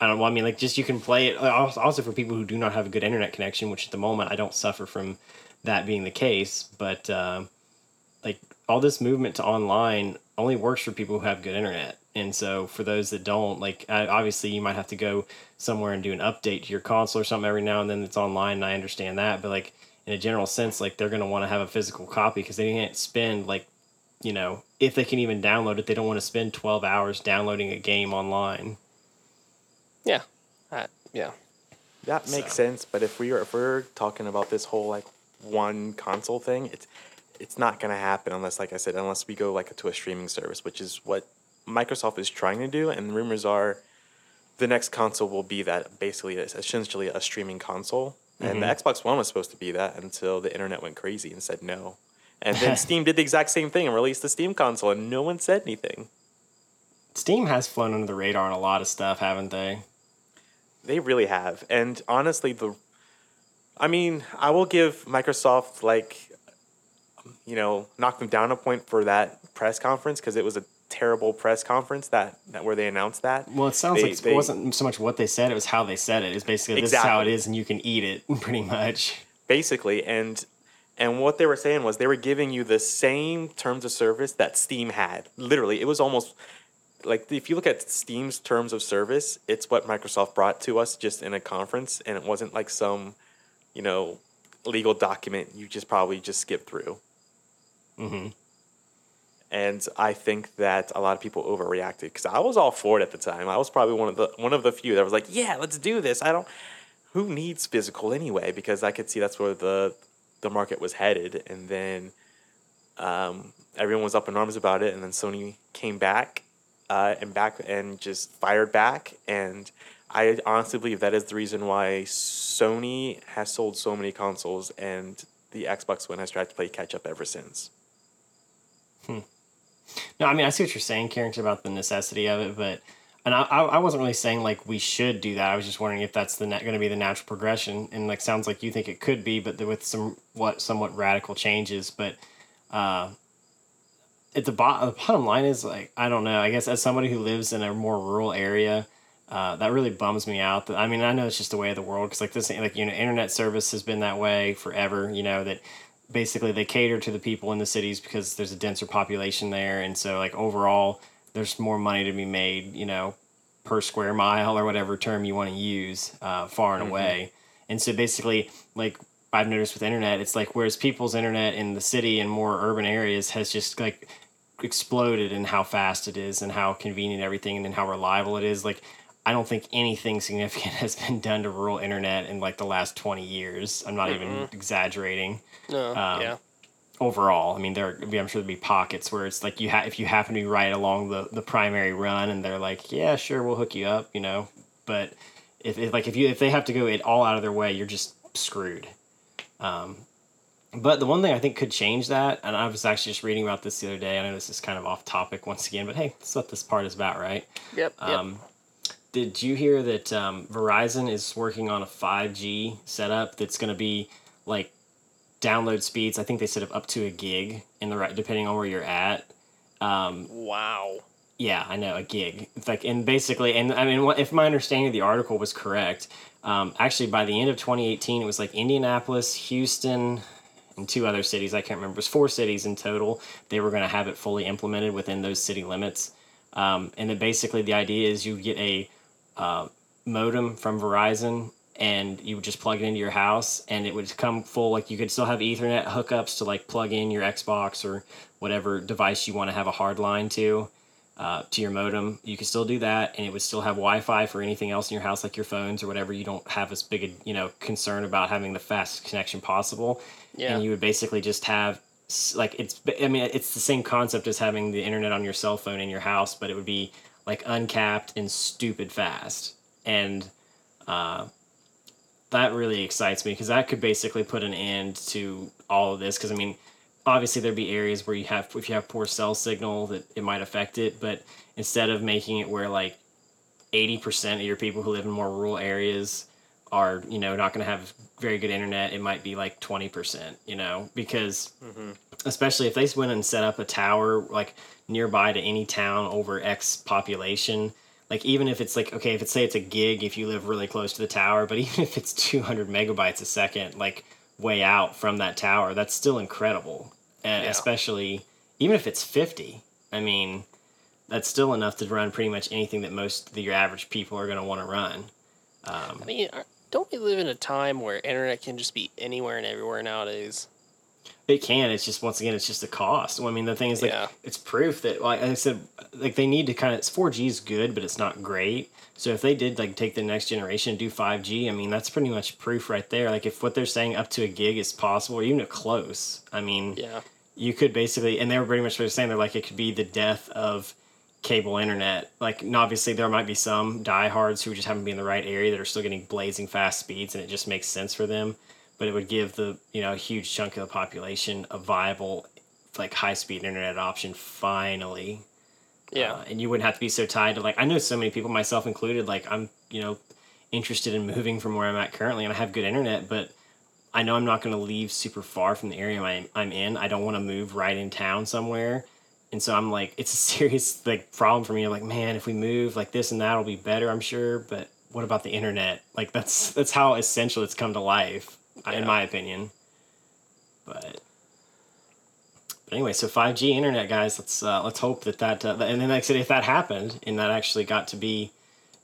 I don't know. I mean, like just you can play it. uh, Also for people who do not have a good internet connection, which at the moment I don't suffer from that being the case, but. Um, like all this movement to online only works for people who have good internet and so for those that don't like obviously you might have to go somewhere and do an update to your console or something every now and then that's online and i understand that but like in a general sense like they're going to want to have a physical copy because they can't spend like you know if they can even download it they don't want to spend 12 hours downloading a game online Yeah. Uh, yeah. That makes sense, but if we are if we're talking about this whole like one console thing, it's it's not gonna happen unless, like I said, unless we go like to a streaming service, which is what Microsoft is trying to do, and rumors are the next console will be that basically it's essentially a streaming console. And the Mhm. Xbox One was supposed to be that until the internet went crazy and said no. And then <laughs> Steam did the exact same thing and released the Steam console, and no one said anything. steam has flown under the radar on a lot of stuff haven't they They really have. And honestly, the I mean, I will give Microsoft like you know, knock them down a point for that press conference because it was a terrible press conference that, that where they announced that. Well, it sounds They- like they- it wasn't so much what they said; it was how they said it. It's basically this is how it is, and you can eat it <laughs> pretty much. basically and and what they were saying was they were giving you the same terms of service that steam had literally it was almost like if you look at steam's terms of service it's what microsoft brought to us just in a conference and it wasn't like some you know legal document you just probably just skip through Mm-hmm. and I think that a lot of people overreacted because I was all for it at the time. I was probably one of the one of the few that was like, "Yeah, let's do this." I don't. Who needs physical anyway? Because I could see that's where the the market was headed, and then um, everyone was up in arms about it, and then Sony came back uh, and back and just fired back, and I honestly believe that is the reason why Sony has sold so many consoles, and the Xbox One has tried to play catch up ever since. No, I mean I see what you're saying, Carrington, about the necessity of it, but and I, I wasn't really saying like we should do that. I was just wondering if that's the going to be the natural progression, and like sounds like you think it could be, but with some what somewhat radical changes. But uh, at the, bo- the bottom line is like I don't know. I guess as somebody who lives in a more rural area, uh, that really bums me out. That I mean I know it's just the way of the world because like this like you know internet service has been that way forever. You know that basically they cater to the people in the cities because there's a denser population there and so like overall there's more money to be made you know per square mile or whatever term you want to use uh, far and Mhm. away and so basically like i've noticed with internet it's like whereas people's internet in the city and more urban areas has just like exploded in how fast it is and how convenient everything and then how reliable it is like i don't think anything significant <laughs> has been done to rural internet in like the last 20 years i'm not even Mm-mm. exaggerating No, um, yeah. Overall, I mean, there. I'm sure there'd be pockets where it's like you ha- if you happen to be right along the, the primary run, and they're like, yeah, sure, we'll hook you up, you know. But if, if like if you if they have to go it all out of their way, you're just screwed. Um, but the one thing I think could change that, and I was actually just reading about this the other day. I know this is kind of off topic once again, but hey, that's what this part is about, right? Yep. yep. Um, did you hear that um, Verizon is working on a 5G setup that's going to be like download speeds? I think they said up to a gig in the right, depending on where you're at. Um, wow. yeah, I know a gig. It's like, and basically, and I mean, if my understanding of the article was correct, um, actually by the end of 2018, it was like Indianapolis, Houston, and two other cities. I can't remember. It was four cities in total. They were going to have it fully implemented within those city limits. Um, and then basically, the idea is you get a uh, modem from Verizon and you would just plug it into your house and it would come full like you could still have ethernet hookups to like plug in your xbox or whatever device you want to have a hard line to uh, to your modem. You could still do that and it would still have wi-fi for anything else in your house like your phones or whatever. You don't have as big a you know concern about having the fastest connection possible. Yeah. and you would basically just have like it's i mean it's the same concept as having the internet on your cell phone in your house but it would be like uncapped and stupid fast. And uh, that really excites me because that could basically put an end to all of this because i mean obviously there'd be areas where you have if you have poor cell signal that it might affect it but instead of making it where like 80% of your people who live in more rural areas are you know not going to have very good internet it might be like 20% you know? Because mm-hmm. especially if they went and set up a tower like nearby to any town over x population like even if it's like okay if it's say it's a gig if you live really close to the tower but <laughs> even if it's 200 megabytes a second like way out from that tower that's still incredible and Yeah. especially even if it's 50 i mean that's still enough to run pretty much anything that most of your average people are going to want to run um, I mean, don't we live in a time where internet can just be anywhere and everywhere nowadays? It can. It's just once again, it's just a cost. Well, I mean, the thing is, like, Yeah. it's proof that, like I said, like they need to kind of. It's four G is good, but it's not great. So if they did like take the next generation and do five G, I mean, that's pretty much proof right there. Like if what they're saying up to a gig is possible, or even a close, I mean, Yeah. you could basically, and they were pretty much saying they're like it could be the death of cable internet. Like, and obviously, there might be some diehards who just happen to be in the right area that are still getting blazing fast speeds, and it just makes sense for them. But it would give the you know a huge chunk of the population a viable, like high speed internet option. Finally, Yeah. uh, and you wouldn't have to be so tied to like I know so many people, myself included. Like I'm, you know, interested in moving from where I'm at currently, and I have good internet, but I know I'm not going to leave super far from the area I'm, I'm in. I don't want to move right in town somewhere. And so I'm like, it's a <laughs> serious like problem for me. I'm like, man, if we move like this and that will be better, I'm sure. But what about the internet? Like that's that's how essential it's come to life, in my opinion. But but anyway, so 5G internet, guys. Let's uh, let's hope that that uh, and then like I said, if that happened and that actually got to be,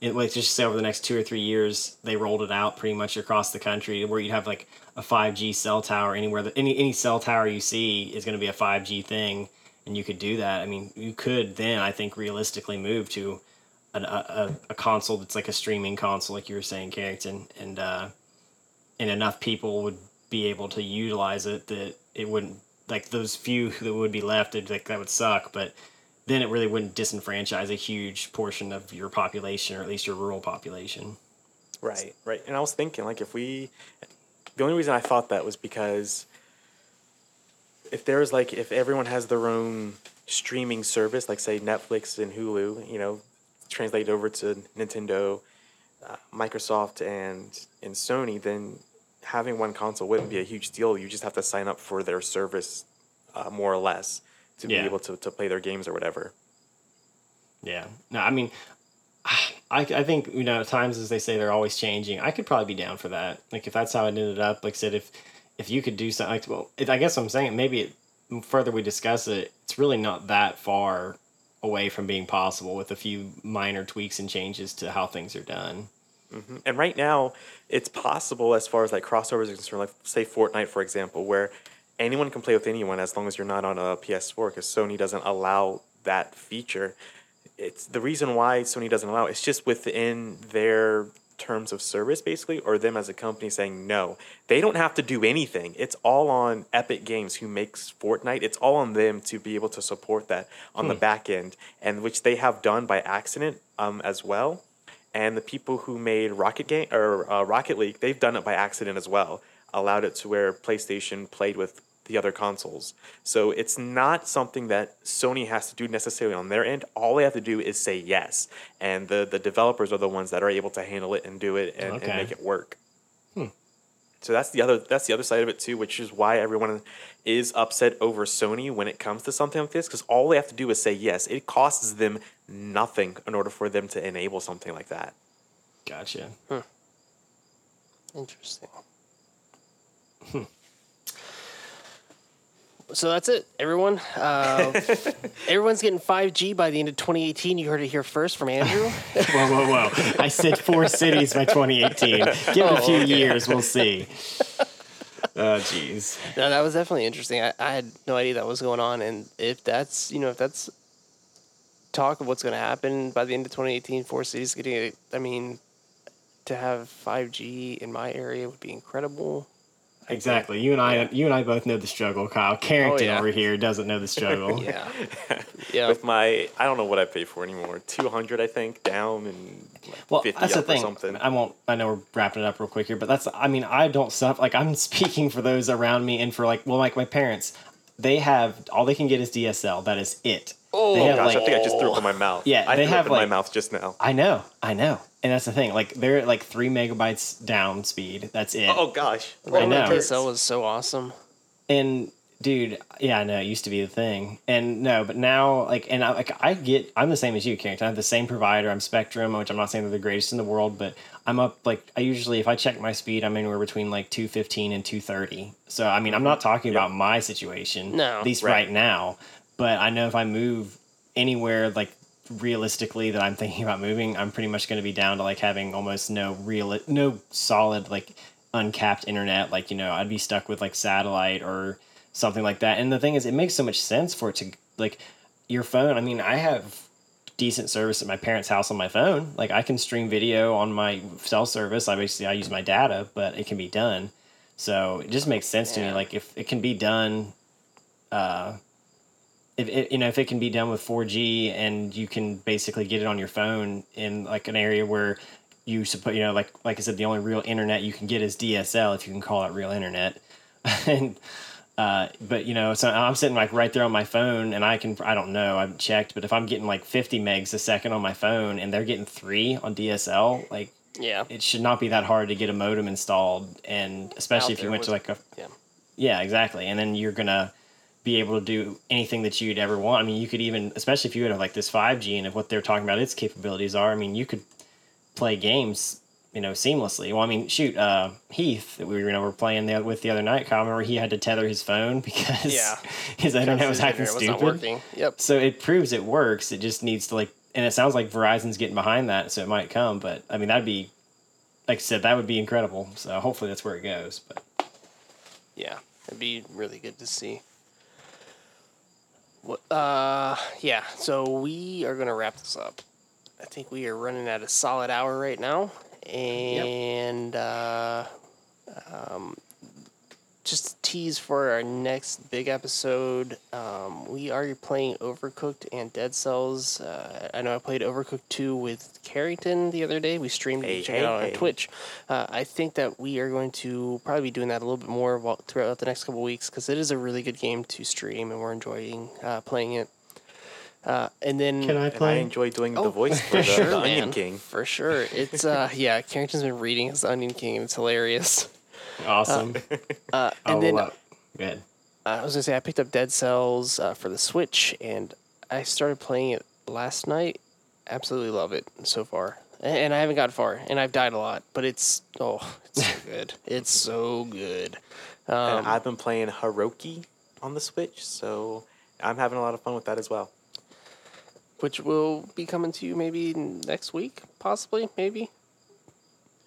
it, like just say over the next two or three years, they rolled it out pretty much across the country, where you'd have like a 5G cell tower anywhere. That any any cell tower you see is going to be a 5G thing, and you could do that. I mean, you could then I think realistically move to an, a, a, a console that's like a streaming console, like you were saying, Carrington, and uh, and enough people would be able to utilize it that it wouldn't like those few that would be left. It like that would suck, but then it really wouldn't disenfranchise a huge portion of your population, or at least your rural population. Right, right. And I was thinking, like, if we, the only reason I thought that was because if there's like, if everyone has their own streaming service, like say Netflix and Hulu, you know, translated over to Nintendo, uh, Microsoft, and and Sony, then having one console wouldn't be a huge deal. You just have to sign up for their service, uh, more or less, to Yeah. be able to, to play their games or whatever. Yeah. No, I mean, I, I think, you know, times as they say they're always changing. I could probably be down for that. Like, if that's how it ended up, like I said, if if you could do something, like, well, it, I guess I'm saying, maybe it, further we discuss it, it's really not that far away from being possible with a few minor tweaks and changes to how things are done. Hmm And right now, it's possible as far as like crossovers are concerned, like say Fortnite, for example, where anyone can play with anyone as long as you're not on a PS4, because Sony doesn't allow that feature. It's the reason why Sony doesn't allow it, it's just within their terms of service, basically, or them as a company saying no. They don't have to do anything. It's all on Epic Games, who makes Fortnite. It's all on them to be able to support that on the Hmm. back end, and which they have done by accident um, as well and the people who made Rocket Game or uh, Rocket League, they've done it by accident as well. Allowed it to where PlayStation played with the other consoles. So it's not something that Sony has to do necessarily on their end. All they have to do is say yes, and the the developers are the ones that are able to handle it and do it and, Okay. and make it work. Hmm. So that's the other that's the other side of it too, which is why everyone is upset over Sony when it comes to something like this, because all they have to do is say yes. It costs them nothing in order for them to enable something like that. Gotcha. Interesting. So that's it, everyone. Uh, <laughs> everyone's getting 5G by the end of 2018. You heard it here first from Andrew. <laughs> whoa, whoa, whoa. I said four <laughs> cities by 2018. Give it a Oh, few okay. years, we'll see. Oh, jeez. No, that was definitely interesting. I, I had no idea that was going on, and if that's you know if that's talk of what's going to happen by the end of 2018, four cities getting it. I mean, to have 5G in my area would be incredible. Exactly. You and I, you and I both know the struggle. Kyle oh, Carrington Oh, yeah. over here doesn't know the struggle. <laughs> Yeah. <laughs> Yeah. With my, I don't know what I pay for anymore. Two hundred, I think, down and like Well, fifty that's up the thing. or something. I won't. I know we're wrapping it up real quick here, but that's. I mean, I don't suffer. Like I'm <laughs> speaking for those around me, and for like, well, like my parents, they have all they can get is DSL. That is it. Oh They have, gosh, I think I just threw up in my mouth. Yeah, I they threw have up in like my mouth just now. I know, I know, and that's the thing. Like they're at like three megabytes down speed. That's it. Oh gosh, I know. DSL was so awesome. And dude, yeah, I know it used to be the thing, and no, but now like, and I like I get, I'm the same as you, Carrington. I have the same provider. I'm Spectrum, which I'm not saying they're the greatest in the world, but I'm up like I usually if I check my speed, I'm anywhere between like 215 and 230. So I mean, I'm not talking about my situation, No. at least Right. right now. But I know if I move anywhere like realistically that I'm thinking about moving, I'm pretty much going to be down to like having almost no real, no solid like uncapped internet. Like you know, I'd be stuck with like satellite or something like that. And the thing is, it makes so much sense for it to like your phone. I mean, I have decent service at my parents' house on my phone. Like I can stream video on my cell service. I basically I use my data, but it can be done. So it just makes sense to me. Like if it can be done, uh, if it, you know if it can be done with 4G and you can basically get it on your phone in like an area where you suppose you know like like I said the only real internet you can get is DSL if you can call it real internet <laughs> and uh, but you know so I'm sitting like right there on my phone and I can I don't know I've checked but if I'm getting like 50 megs a second on my phone and they're getting 3 on DSL like Yeah. it should not be that hard to get a modem installed, and especially Out if you went to like a yeah. yeah, exactly, and then you're gonna be able to do anything that you'd ever want. I mean, you could even, especially if you had like this 5G and if what they're talking about its capabilities are. I mean, you could play games, you know, seamlessly. Well, I mean, shoot, uh, Heath that we were, you know, were playing the, with the other night. Kyle, remember he had to tether his phone <laughs> because Yeah. <laughs> his internet was his acting internet was stupid. working. Yep. So it proves it works. It just needs to like, and it sounds like Verizon's getting behind that, so it might come. But I mean, that'd be, like I said, that would be incredible. So hopefully that's where it goes. But Yeah, it'd be really good to see. What? Uh, yeah. So we are gonna wrap this up. I think we are running at a solid hour right now, and uh, um, just a tease for our next big episode. Um, we are playing Overcooked and Dead Cells. Uh, I know I played Overcooked two with Carrington the other day. We streamed. Hey, Check it hey, on. Twitch. Uh, I think that we are going to probably be doing that a little bit more while, throughout the next couple weeks because it is a really good game to stream and we're enjoying uh, playing it. Uh, and then Can I And I enjoy doing the Oh, voice for the, sure, the Onion man. King. for sure. It's uh <laughs> yeah, Carrington's been reading his Onion King and it's hilarious. awesome. Uh, <laughs> and oh, then well, good. uh, I was gonna say I picked up Dead Cells uh, for the Switch and I started playing it last night. Absolutely love it so far, A- and I haven't got far, and I've died a lot, but it's oh, it's so <laughs> good. It's so good. Um, and I've been playing Haroki on the Switch, so I'm having a lot of fun with that as well. Which will be coming to you maybe next week, possibly, maybe.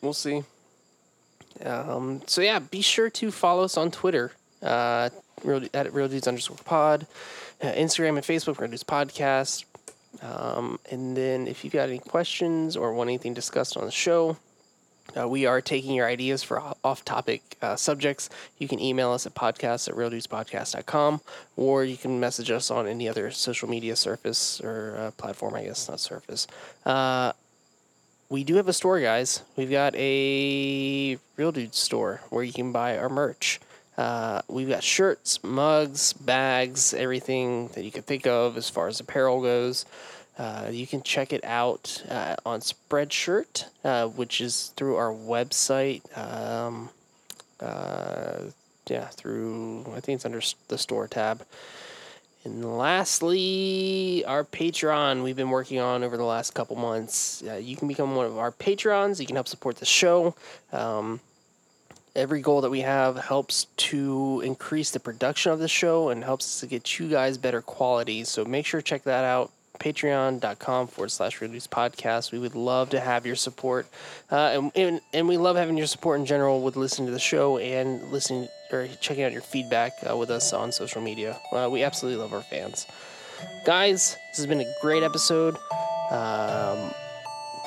We'll see. Um, so yeah, be sure to follow us on Twitter, uh, at real dudes underscore pod, uh, Instagram and Facebook, real dudes podcast. Um, and then if you've got any questions or want anything discussed on the show, uh, we are taking your ideas for off-topic uh, subjects. You can email us at podcast at realdudespodcast.com or you can message us on any other social media surface or uh, platform, I guess, not surface. Uh, we do have a store, guys. We've got a Real Dude store where you can buy our merch. Uh, we've got shirts, mugs, bags, everything that you can think of as far as apparel goes. Uh, you can check it out uh, on Spreadshirt, uh, which is through our website. Um, uh, yeah, through I think it's under the store tab. And lastly, our Patreon we've been working on over the last couple months. Uh, you can become one of our patrons. You can help support the show. Um, every goal that we have helps to increase the production of the show and helps to get you guys better quality. So make sure to check that out. Patreon.com forward slash realdudes podcast. We would love to have your support. Uh, and, and, and we love having your support in general with listening to the show and listening or checking out your feedback uh, with us on social media. Uh, we absolutely love our fans. Guys, this has been a great episode. Um,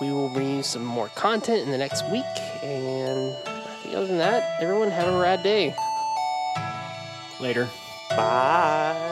we will bring you some more content in the next week. And I think other than that, everyone have a rad day. Later. Bye.